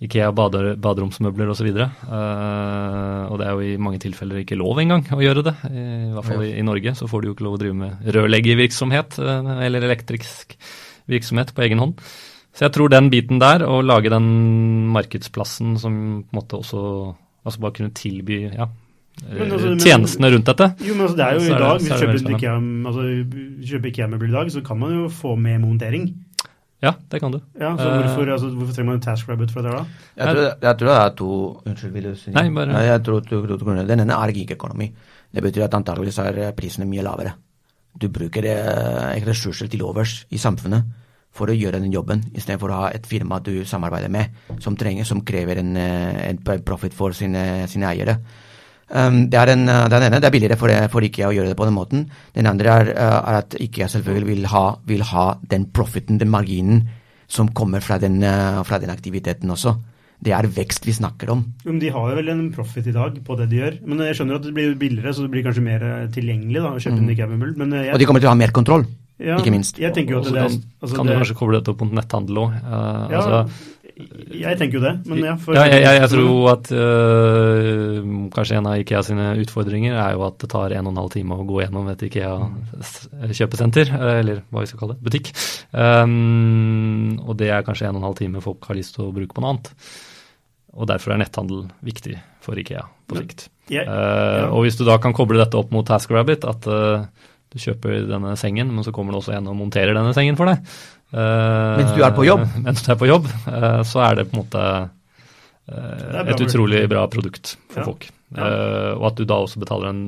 Ikea bader, baderomsmøbler osv. Uh, og det er jo i mange tilfeller ikke lov engang å gjøre det. I, hvert fall i, i Norge så får du jo ikke lov å drive med rørleggervirksomhet uh, eller elektrisk virksomhet på egen hånd. Så jeg tror den biten der, å lage den markedsplassen som på en måte også altså bare kunne tilby ja, eh, Men altså, men- tjenestene rundt dette. Jo, men altså, det er jo Så i det- dag, hvis du kjøper, altså, kjøper IKEA-møbler i dag, så kan man jo få med montering. Ja, det kan du. Ja, så Eh. hvorfor, altså, hvorfor trenger man en TaskRabbit fra det da? Jeg tror, jeg tror det er to Unnskyld, vil du si Nei, bare- Nei, jeg tror to, to, to grunner. Den ene er gigøkonomi. Det betyr at antageligvis er prisene mye lavere. Du bruker eh, ressurser til overs i samfunnet for å gjøre den jobben, istedenfor å ha et firma du samarbeider med, som, trenger, som krever en, eh, en profit for sine, sine eiere. Um, det er en, uh, den ene, det er billigere for, for IKEA å gjøre det på den måten. Den andre er, uh, er at IKEA selvfølgelig vil ha, vil ha den profiten, den marginen, som kommer fra den, uh, fra den aktiviteten også. Det er vekst vi snakker om. Men De har jo vel en profit i dag på det de gjør. Men jeg skjønner at det blir billigere, så det blir kanskje mer eh, tilgjengelig da, å kjøpe en IKEA-møbel. Eh, Og de kommer til å ha mer kontroll, ja, ikke minst. Jeg tenker jo at det er kan, altså, kan du kanskje koble dette opp mot netthandel òg. ja, altså, Jeg tenker jo det, men ja. Ja jeg, jeg, jeg, tror at øh, kanskje en av Ikea sine utfordringer er jo at det tar en og en halv time å gå gjennom et Ikea-kjøpesenter, eller hva vi skal kalle det, butikk. Um, og det er kanskje en og en halv time folk har lyst til å bruke på noe annet. Og derfor er netthandel viktig for Ikea på sikt. Ja, ja. Uh, og hvis du da kan koble dette opp mot TaskRabbit, at uh, du kjøper denne sengen, men så kommer det også en og monterer denne sengen for deg. Uh, mens du er på jobb? Mens du er på jobb, uh, så er det på en måte uh, et utrolig bra produkt for ja. folk. Ja. og at du da også betaler en,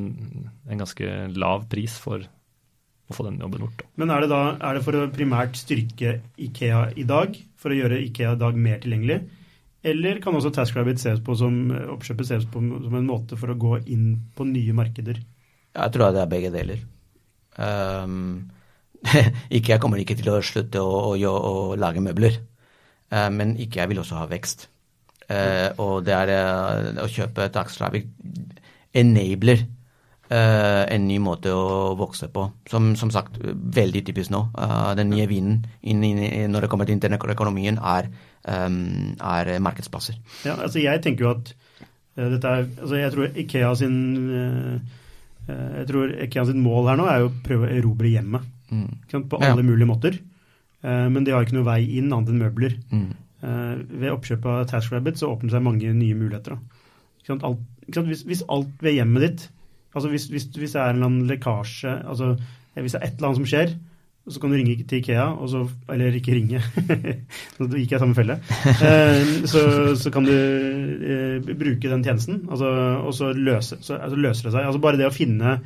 en, ganske lav pris for å få den jobben gjort. Men er det da er det for å primært styrke Ikea i dag, for å gjøre Ikea i dag mer tilgjengelig? Eller kan også TaskRabbit ses på som oppkjøpet ses på som en måte for å gå inn på nye markeder? Jeg tror det er begge deler. Um, ikke jeg kommer ikke til å slutte å, å, å lage møbler, uh, men ikke jeg vil også ha vekst. Uh, og det er uh, å kjøpe Taxtravic enabler en ny måte å vokse på. Som, som sagt, veldig typisk nå. den nye vinen inn, inn, når det kommer til internettøkonomien, er, um, er markedsplasser. Ja, altså jeg tenker jo at dette er altså Jeg tror Ikea sin Eh, jeg tror Ikea sitt mål her nå er jo å prøve å erobre hjemmet. Mm. På alle ja. mulige måter. Uh, men de har ikke noe vei inn annet enn møbler. Mm. Uh, ved oppkjøp av TaskRabbit så åpner det seg mange nye muligheter. Alt, hvis, hvis, alt ved hjemmet ditt altså hvis, hvis, hvis, det er en lekkasje altså Hvis det er et eller annet som skjer, så kan du ringe til Ikea, så, eller ikke ringe, nå gikk jeg i samme felle. Eh, så, så, kan du eh, bruke den tjenesten, altså, og så, løse, så altså løser det seg. Altså Bare det å finne,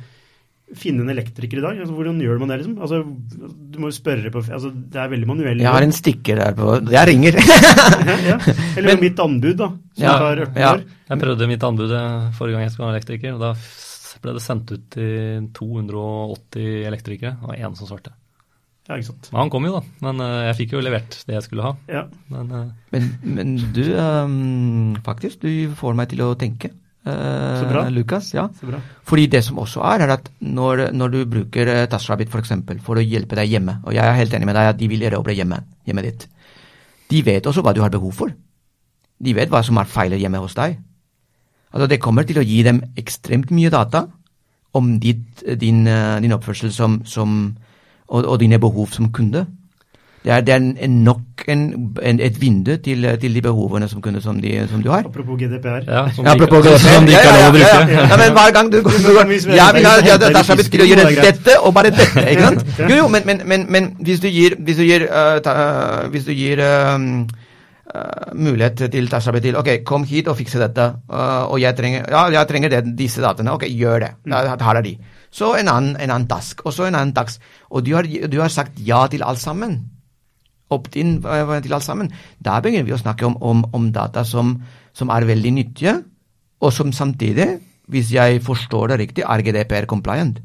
finne en elektriker i dag, altså, hvordan gjør man det? liksom? Altså, du må jo spørre på, altså, Det er veldig manuelt. Jeg har en stikker der på Jeg ringer! ja, Eller Men, mitt anbud, da. som ja, tar 18 ja. år. Jeg prøvde mitt anbud forrige gang jeg skulle ha elektriker. og Da ble det sendt ut til 280 elektrikere, og én som svarte. Ja, ikke sant. Han kom jo, da. Men uh, jeg fikk jo levert det jeg skulle ha. Ja. Men, uh, men, men, du, um, faktisk, du får meg til å tenke. Bra. Lukas, ja. Fordi det som også er, er at når, når du bruker eh, TaskRabbit f.eks. For, for å hjelpe deg hjemme, og jeg er helt enig med deg at de vil erobre hjemmet, hjemmet ditt, de vet også hva du har behov for. De vet hva som er feiler hjemme hos deg. Altså Det kommer til å gi dem ekstremt mye data om ditt, din, din oppførsel som, som og, og dine behov som kunde. Det er, det er nok en, en, et vindu til, til, de behovene som kunne, som, de, som du har. Apropos GDPR. Ja, som, apropos GDPR. som de ikke har lov å bruke. Ja, ja, men hver gang du, du, du Ja, vi har, ja, det, er til å gjøre dette og bare dette, ikke sant? Jo, jo, men, men, men, men hvis du gir, hvis du gir, uh, ta, uh, hvis du gir um, uh, mulighet til Tashabit til ok, kom hit og fikse dette, og jeg trenger, ja, jeg trenger det, disse dataene, ok, gjør det. Da, Her er de. Så en annen, en annen task, og så en annen task. Og du har, du har sagt ja til alt sammen. Opt-in til alt sammen. Da begynner vi å snakke om, om, om data som, som, er veldig nyttige, og som samtidig, hvis jeg forstår det riktig, er GDPR compliant.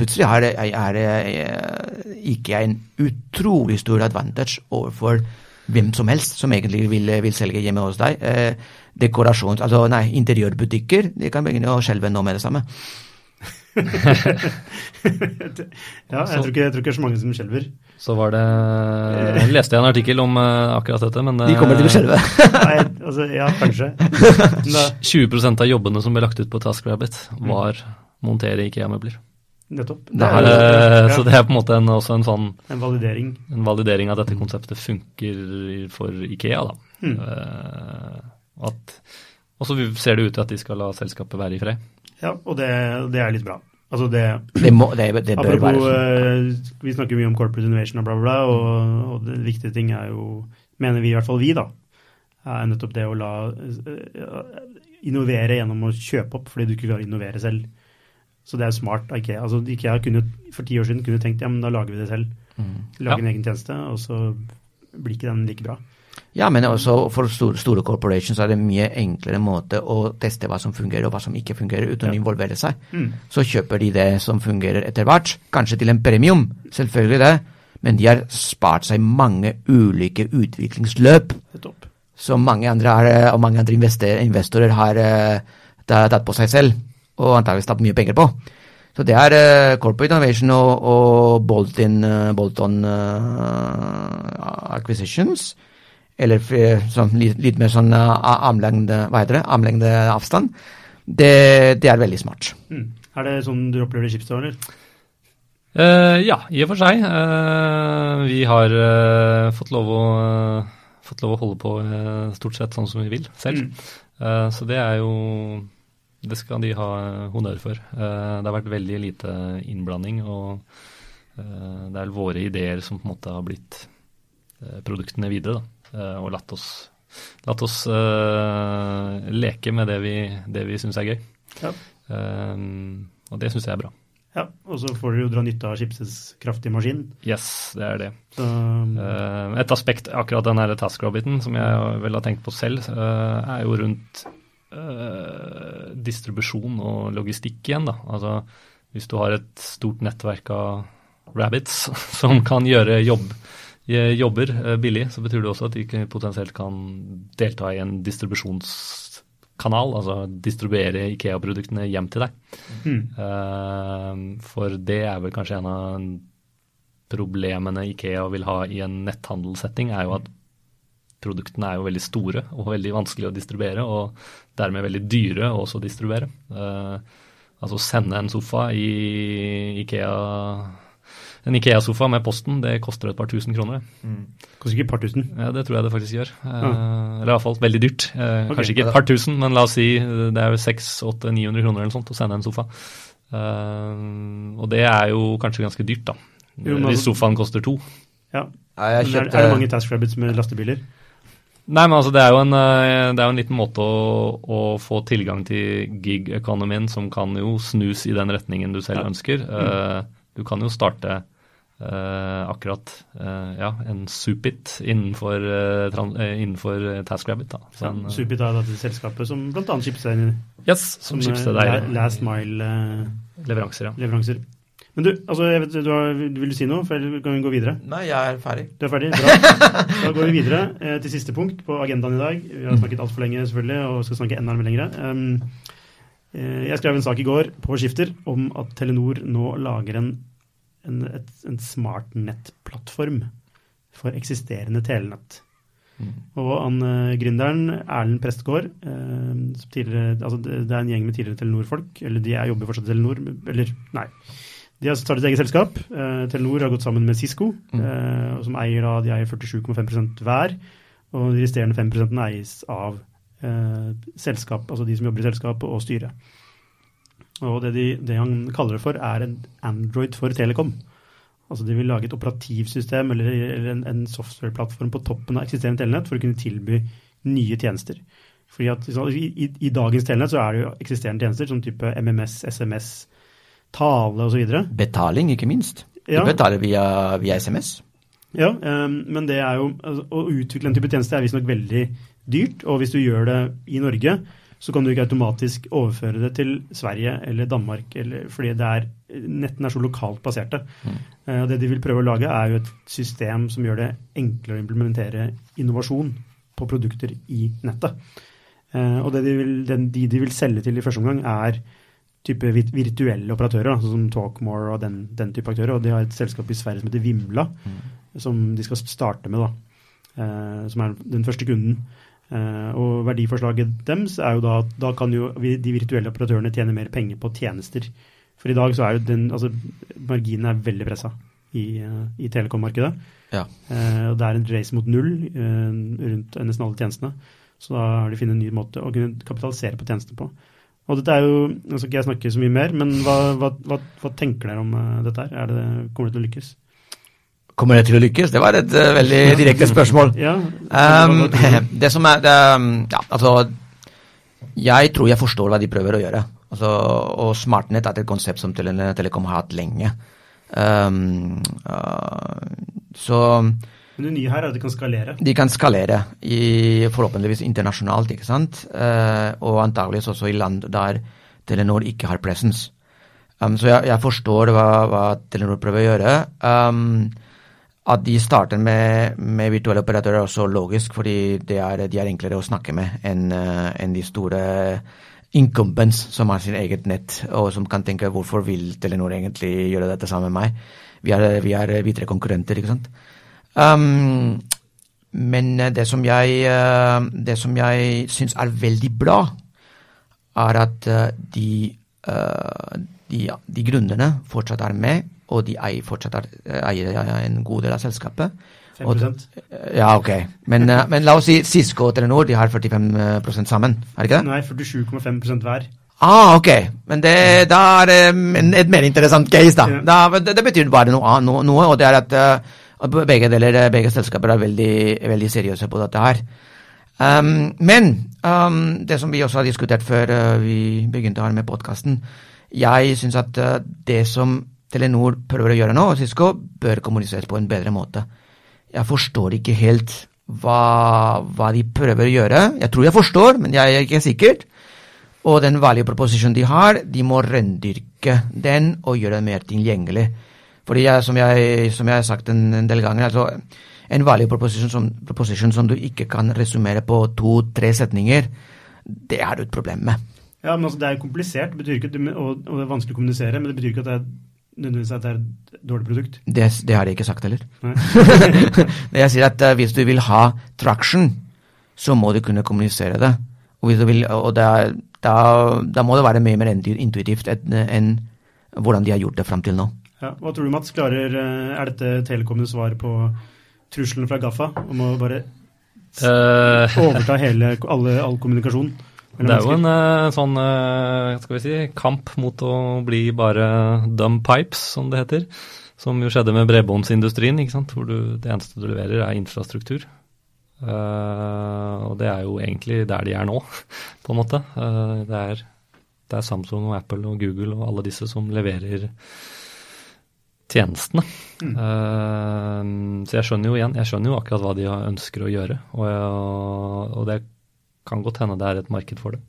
Plutselig er det, er det eh, ikke en utrolig stor advantage overfor hvem som helst som egentlig vil, vil selge hjemme hos deg. Eh, dekorasjons... Altså, nei, interiørbutikker de kan begynne å skjelve nå med det samme. Ja, jeg tror, ikke, jeg tror ikke det er så mange som skjelver. Så var det Jeg leste en artikkel om uh, akkurat dette, men De kommer til å skjelve. Nei, altså, ja, kanskje. 20% av jobbene som ble lagt ut på TaskRabbit, var mm. montere IKEA-møbler. Nettopp. Det er, ja. Så det er på en måte en, også en sånn En validering. En validering av dette konseptet funker for Ikea, da. Mm. Uh, at, og så ser det ut til at de skal la selskapet være i fred. Ja, og det, det er litt bra. Altså det, det, må, det, det bør apropos, være sånn. Uh, vi snakker mye om corporate innovation og bla, bla, bla, og, og det viktige ting er jo, mener vi i hvert fall vi, da, er nettopp det å la uh, innovere gjennom å kjøpe opp fordi du ikke klarer å innovere selv. Så det er smart av IKEA. Altså, IKEA kunne, for ti år siden kunne tenkt ja, men da lager vi det selv. Mm. Lage ja. en egen tjeneste, og så blir ikke den like bra. Ja, men også for store, store corporations er det en mye enklere måte å teste hva som fungerer og hva som ikke fungerer, uten ja. å involvere seg. Mm. Så kjøper de det som fungerer etter hvert, kanskje til en premium, selvfølgelig det, men de har spart seg mange ulike utviklingsløp som mange andre, er, og mange andre investorer har uh, tatt på seg selv, og antakeligvis tatt mye penger på. Så det er uh, corporate innovation og, og bolt-on uh, bolt uh, acquisitions eller sånn, litt, litt, mer sånn armlengde, hva heter det, armlengde avstand, det, det, er veldig smart. Mm. Er det sånn du opplever det i Schibsted, eller? Uh, ja, i og for seg. Uh, vi har uh, fått, lov å, fått, lov å, holde på stort sett sånn som vi vil selv. Mm. så det er jo Det skal de ha honnør for. det har vært veldig lite innblanding, og det er våre ideer som på en måte har blitt produktene videre. Da, og latt oss, latt oss leke med det vi, det vi syns er gøy. Ja. og det syns jeg er bra. Ja, og så får dere jo dra nytte av Schibsteds kraftige maskin. Yes, det er det. Så, uh, et aspekt, akkurat den her TaskRabbiten, som jeg vel har tenkt på selv, uh, er jo rundt uh, distribusjon og logistikk igjen. da. Altså, Hvis du har et stort nettverk av rabbits som kan gjøre jobb, jobber billig, så betyr det også at de potensielt kan delta i en distribusjonskanal, altså distribuere Ikea-produktene hjem til deg. Mm. For det er vel kanskje en av problemene Ikea vil ha i en netthandelssetting, er jo at produktene er jo veldig store og veldig vanskelig å distribuere, og dermed veldig dyre også å distribuere. Uh, altså sende en sofa i Ikea en Ikea-sofa med posten, det koster et par tusen kroner. Mm. Koster ikke et par tusen? Ja, Det tror jeg det faktisk gjør. Ja. Eller i hvert fall veldig dyrt. Uh, okay. Kanskje ikke et par tusen, men la oss si det er jo 600-800-900 kroner eller sånt å sende en sofa. Og det er jo kanskje ganske dyrt, da. Jo, hvis altså- sofaen koster to. Ja. kjøpte... er, det mange Task Rabbits med lastebiler? Nei, men altså det er jo en, det er en liten måte å, å få tilgang til gig-økonomien som kan jo snus i den retningen du selv ja. ønsker. Mm. Du kan jo starte akkurat uh, ja, en Supit innenfor, uh, innenfor TaskRabbit. Da. Så ja, Supit er dette selskapet som bl.a. Schibsted yes, som, som Schibsted deg. Last mile leveranser, ja. leveranser. Men du, altså, jeg vet, du har, vil du si noe, før kan vi gå videre? Nei, jeg er ferdig. Du er ferdig, bra. Da går vi videre til siste punkt på agendaen i dag. Vi har snakket altfor lenge selvfølgelig, og skal snakke enda lenger. Um, jeg skrev en sak i går på Skifter om at Telenor nå lager en en, et, en smartnettplattform for eksisterende telenett. Mm. Og han, uh, gründeren Erlend Prestgaard uh, altså det, det, er en gjeng med tidligere Telenor-folk. Eller de er, jobber fortsatt i Telenor. Eller, nei. De har startet eget selskap. Eh, Telenor har gått sammen med Cisco, mm. som eier da, de eier 47,5% hver. Og de resterende 5 eies av selskap, altså de som jobber i selskapet, og styret. Og det, de, det, han kaller det for, er en Android for Telekom. Altså De vil lage et operativsystem eller, eller en, en softwareplattform på toppen av eksisterende telenett for å kunne tilby nye tjenester. Fordi at i, i, i dagens telenett så er det jo eksisterende tjenester som type MMS, SMS, tale osv. Betaling, ikke minst. Du ja. betaler via, via SMS. Ja, um, men det er jo, altså, å utvikle en type tjeneste er visstnok veldig dyrt. Og hvis du gjør det i Norge, så kan du ikke automatisk overføre det til Sverige eller Danmark, eller, fordi det er, nettene er så lokalt baserte. Mm. Uh, det de vil prøve å lage, er jo et system som gjør det enklere å implementere innovasjon på produkter i nettet. Uh, og det de, vil, den, de, de vil selge til i første omgang, er type virtuelle operatører, altså som Talkmore og den, den, type aktører. Og de har et selskap i Sverige som heter Vimla, mm. som de skal starte med, da. Uh, som er den første kunden. Uh, og verdiforslaget deres er jo da at da kan jo de virtuelle operatørene tjene mer penger på tjenester. For i dag så er jo den altså marginen er veldig pressa i, uh, i telekom-markedet. Ja. Og det er en race mot null rundt nesten alle tjenestene. Så da har de funnet en ny måte å kunne kapitalisere på tjenestene på. Og dette er jo, Nå skal ikke jeg snakke så mye mer, men hva, hva, hva, hva tenker dere om dette her? Er det, kommer det til å lykkes? Kommer det til å lykkes? Det var et uh, veldig direkte spørsmål. ja, um, det som er det, ja, altså, Jeg tror jeg forstår hva de prøver å gjøre. Altså, og SmartNet er et konsept som Tele Telekom har hatt lenge. Um, uh, så Men det nye her er at de kan skalere? De kan skalere, i, forhåpentligvis internasjonalt, ikke sant. Uh, og antageligvis også i land der Telenor ikke har presence. Um, så jeg, jeg, forstår hva, hva Telenor prøver å gjøre. Um, at de starter med, med, virtuelle operatører er også logisk, fordi er, de er enklere å snakke med enn uh, en de store incumbents som har sin eget nett, og som kan tenke hvorfor vil Telenor egentlig gjøre dette sammen med meg? Vi er, vi er videre konkurrenter, ikke sant. Um, men eh, det som jeg, eh, det jeg syns er veldig bra, er at eh, de, eh, de, de grunnene fortsatt er med, og de eier fortsatt er, eier en god del av selskapet. 5 Og- Ja, ok. Men, eh, men la oss si Cisco og Telenor de har 45% sammen, er det ikke det? Nei, 47,5% hver. Ah, ok. Men det, da er det et mer interessant case, da. Ja. da det, det betyr bare noe, noe, og det er at eh, at begge, deler, begge selskaper er veldig, veldig seriøse på dette her. Um, men um, det som vi også har diskutert før uh, vi begynte her med podkasten, jeg syns at uh, det som Telenor prøver å gjøre nå, og Cisco, bør kommuniseres på en bedre måte. Jeg forstår ikke helt hva, hva de prøver å gjøre. Jeg tror jeg forstår, men jeg er ikke sikker. Og den value proposition de har, de må rendyrke den og gjøre den mer tilgjengelig. Fordi som, jeg, som jeg har sagt en, en del ganger, altså en value proposition som, proposition som du ikke kan resumere på to-tre setninger, det er du et problem med. Ja, men altså, Det er komplisert betyr ikke, og, og det er vanskelig å kommunisere, men det betyr ikke at det er nødvendigvis at det er et dårlig produkt. Det, det har jeg ikke sagt heller. Nei. Jeg sier at uh, hvis du vil ha traction, så må du kunne kommunisere det. Og, hvis du vil, og det er, da, da må det være mye mer intuitivt enn en hvordan de har gjort det fram til nå. Ja, hva tror du, Mats? Klarer, eh, er dette Telekoms svar på trusselen fra Gaffa om å bare Eh, overta hele, alle, all kommunikasjon? Det er jo en eh, sånn eh, skal vi si, kamp mot å bli bare dumb pipes, som det heter. Som jo skjedde med bredbåndsindustrien, ikke sant? hvor du, det eneste du leverer, er infrastruktur. Uh, og det er jo egentlig der de er nå, på en måte. Uh, det, er, det er Samsung og Apple og Google og alle disse som leverer tjenestene. Mm. Uh, så jeg skjønner jo igjen, jeg skjønner jo akkurat hva de ønsker å gjøre. Og, jeg, og det kan godt hende det er et marked for det.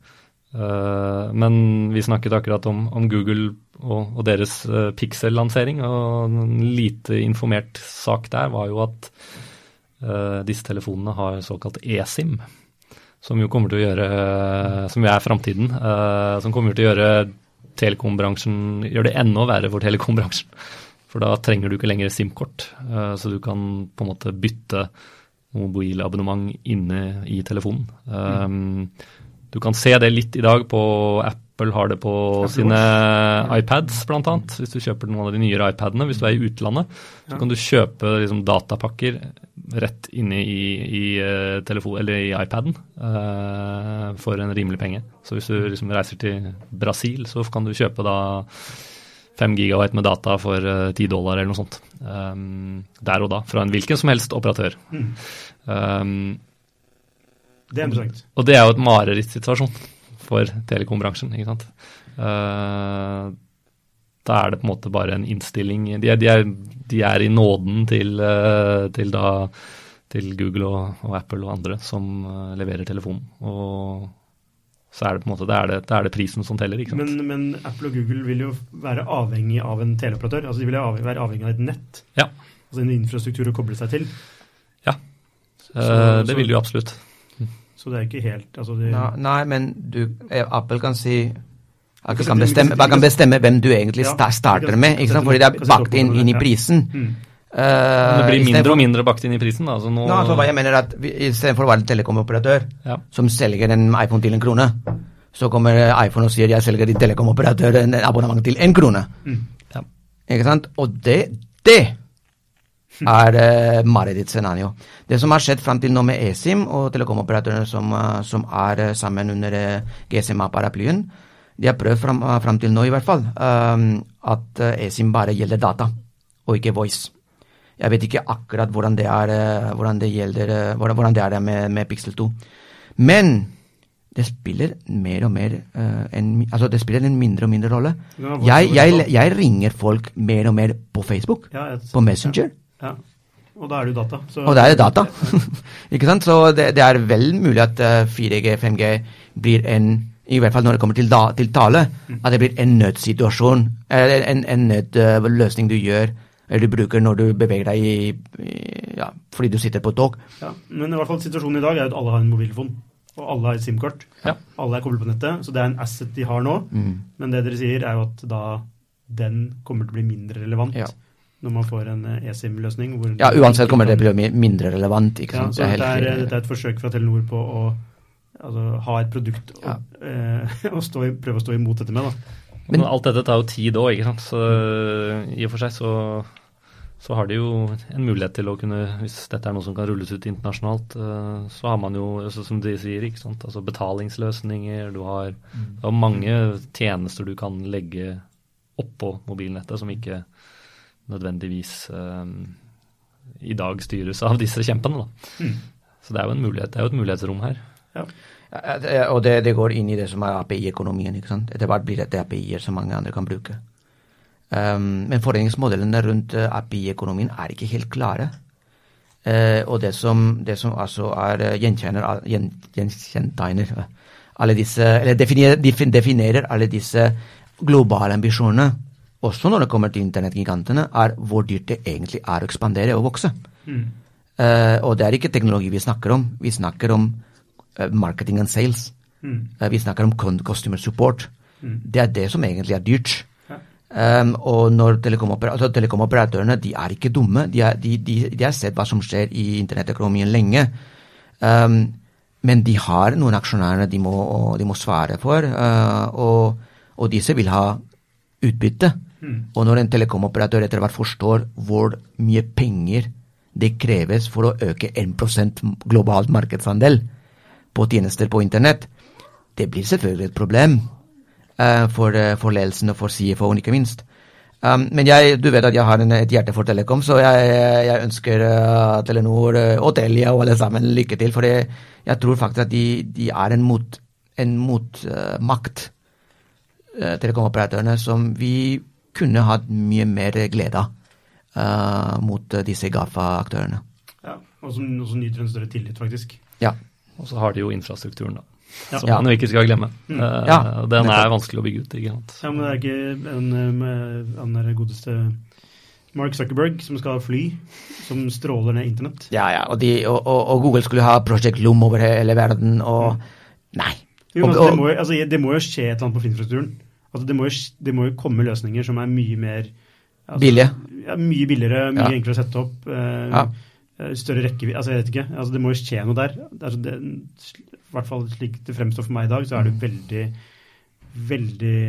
Eh, men vi snakket akkurat om, om Google og, og deres uh, Pixel-lansering, og en lite informert sak der var jo at uh, disse telefonene har såkalt eSIM. Som jo kommer til å gjøre Som jo er framtiden. eh, som kommer til å gjøre telekombransjen Gjør det enda verre for telekombransjen. For da trenger du ikke lenger SIM-kort. eh, så du kan på en måte bytte mobilabonnement inne i telefonen. Um, Du kan se det litt i dag på Apple har det på Apple sine iPads, blant annet. Hvis du kjøper noen av de nyere iPadene. Hvis du er i utlandet, så kan du kjøpe liksom, datapakker rett inne i, i, eh, telefon, eller i iPaden uh, for en rimelig penge. Så hvis du liksom, reiser til Brasil, så kan du kjøpe da 5 gigabyte med data for eh, 10 dollar eller noe sånt. Um, der og da, fra en hvilken som helst operatør. Mm. Um, Det er interessant. og det er jo et marerittsituasjon for telekombransjen, ikke sant. Uh, da er det på en måte bare en innstilling De er, de er, de er i nåden til, eh, til, da, til Google og, og Apple og andre som eh, leverer telefonen. Og så er det på en måte det er det, det er det prisen som teller, ikke sant. Men, men Apple og Google vil jo være avhengig av en teleoperatør. Altså de vil jo av- være avhengig av et nett. Ja. Altså en infrastruktur å koble seg til. Ja, så- det vil de jo absolutt. Så det er ikke helt altså det, Nei, nei, men du, eh, Apple kan si Apple kan kan bestemme, kan bestemme hvem du egentlig Ja, starter kan- med, ikke sant? fordi det er bakt inn, inn i prisen. Eh, Men det blir mindre og mindre bakt inn i prisen. Da. Så nå, Nå, altså, jeg mener er at Istedenfor å være en telekomoperatør ja. som selger en iPhone til en krone, så kommer iPhone og sier jeg selger din telekomoperatør en abonnement til en krone. Mm. Ja. Ikke sant? Og det, det er uh, marerittscenario. Det som har skjedd fram til nå med eSIM og telekomoperatørene som, uh, som er uh, sammen under uh, GSMA-paraplyen, de har prøvd fram, eh, fram til nå i hvert fall at eh, eSIM bare gjelder data, og ikke voice. Jeg vet ikke akkurat hvordan det er, eh, hvordan det gjelder, eh, hvordan, det er med, med Pixel 2. Men det spiller mer og mer uh, en, altså det spiller en mindre og mindre rolle. Ja, Jeg, jeg, jeg ringer folk mer og mer på Facebook, Ja, på Messenger, Ja. Og da er det jo data. Så, og da er det data. ikke sant? Så det, det er vel mulig at eh, 4G, 5G blir en i hvert fall når det kommer til, da, til tale, at det blir en nødsituasjon, eller en, en nødløsning du gjør, eller du bruker når du beveger deg i, i ja, fordi du sitter på et tog. Ja. Men i hvert fall situasjonen i dag er at alle har en mobiltelefon. Og alle har et SIM-kort. Ja. Alle er koblet på nettet. Så det er en asset de har nå. Mm. Men det dere sier, er jo at da den kommer til å bli mindre relevant Ja. når man får en eh, eSIM-løsning. Ja, uansett kommer det til å bli mindre relevant. ikke Ja, sant? så Det er dette er, dette er et forsøk fra Telenor på å altså, ha et produkt Ja. og, eh, og stå, prøve å stå imot dette med. da. Men, Men- alt dette tar jo tid òg, ikke sant. Så i og for seg så, så har de jo en mulighet til å kunne, hvis dette er noe som kan rulles ut internasjonalt, øh, så har man jo, altså, som de sier, ikke sant, altså betalingsløsninger, du har, du har mange tjenester du kan legge oppå mobilnettet som ikke nødvendigvis um, i dag styres av disse kjempene. da. Mm. Så det er jo en mulighet, det er jo et mulighetsrom her. Ja. Ja, Og det, det går inn i det som er API-økonomien. ikke sant? Etter hvert blir dette API-er som mange andre kan bruke. Um, men fordelingsmodellene rundt eh, API-økonomien er ikke helt klare. Eh, og det som, det som altså er eh, gjenkjenner, gjenkjentegner alle disse, eller definerer, definerer alle disse globale ambisjonene, også når det kommer til internettgigantene, er hvor dyrt det egentlig er å ekspandere og vokse. Mm. Uh, og det er ikke teknologi vi snakker om. Vi snakker om uh, marketing and sales. Mm. Uh, vi snakker om customer support. Mm. Det er det som egentlig er dyrt. Um, og når telekomoperatørene altså, telekomoperatørene de er ikke dumme. De, er, de, de, de har sett hva som skjer i internettøkonomien lenge. Um, men de har noen aksjonærer de må, de må svare for, uh, og, og disse vil ha utbytte. Mm. Og når en telekomoperatør etter hvert forstår hvor mye penger det kreves for å øke 1% globalt markedsandel på tjenester på internett, det blir selvfølgelig et problem for, eh, for ledelsen og for CFO-en, ikke minst. Um, men jeg, du vet at jeg har en, et hjerte for Telekom, så jeg, jeg ønsker uh, Telenor uh, og Telia og alle sammen lykke til. For jeg tror faktisk at de, de er en mot, en motmakt, uh, telekomoperatørene, som vi kunne hatt mye mer glede av mot disse GAFA-aktørene. Ja, og som, og som nyter en større tillit, faktisk. Ja. Og så har de jo infrastrukturen, da. Ja. Som Ja. man jo ikke skal glemme. Mm. Eh, Ja, den er nettopp. vanskelig å bygge ut, ikke sant. Ja, men det er ikke en, en med- der godeste Mark Zuckerberg som skal fly som stråler ned internett. Ja, ja, og, de, og, og, og Google skulle ha Project Lom over hele verden, og Nei. Jo, men Og- altså, det, må, jo- altså, det må jo skje et eller annet på infrastrukturen. Altså, det, må jo, det må jo komme løsninger som er mye mer altså, Billige. Ja, mye billigere, mye Ja. enklere å sette opp. Eh, Ja. Eh, Større rekkevidde Altså, jeg vet ikke. Altså, det må jo skje noe der. Altså, det, I hvert fall slik det fremstår for meg i dag, så er det veldig veldig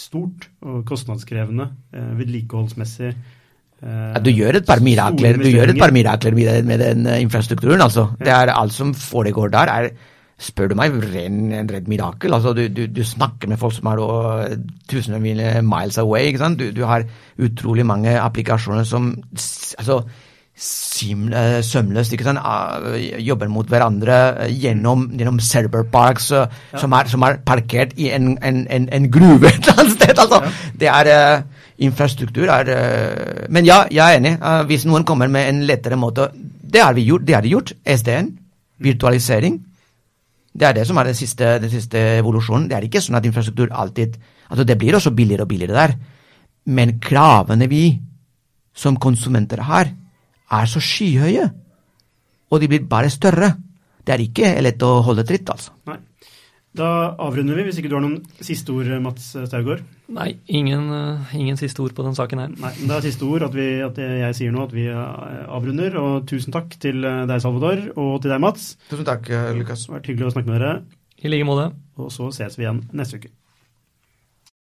stort og kostnadskrevende, eh, vedlikeholdsmessig. eh, Ja, du gjør et par mirakler, et par mirakler med, den- infrastrukturen, altså. Det er alt som foregår der, er spør du meg, ren, en redd mirakel. Altså, du, du, du snakker med folk som er tusen av miles away. Du, du har utrolig mange applikasjoner som altså, sømløst ikke sant? Ah, jobber mot hverandre gjennom, gjennom, gjennom serverparks ja. som, er, som er parkert i en, en, en, en gruve et eller annet sted. altså. Det er uh, Infrastruktur er uh, Men ja, jeg er enig. Uh, hvis noen kommer med en lettere måte Det har vi gjort. det har de gjort. SDN. Virtualisering. Det er det som er den siste, den siste evolusjonen. Det er ikke sånn at infrastruktur alltid Altså, det blir også billigere og billigere der. Men kravene vi som konsumenter har, er så skyhøye. Og de blir bare større. Det er ikke lett å holde tritt, altså. Nei. Da avrunder vi, hvis ikke du har noen siste ord, Mats Staugård. Nei, ingen, eh, ingen siste ord på den saken her. Nei, men Det er siste ord at, vi, at jeg sier nå at vi eh, avrunder. Og tusen takk til eh, deg, Salvador, og til deg, Mats. Tusen takk, Lukas. Det har vært hyggelig å snakke med dere. I like måte. Og så ses vi igjen neste uke.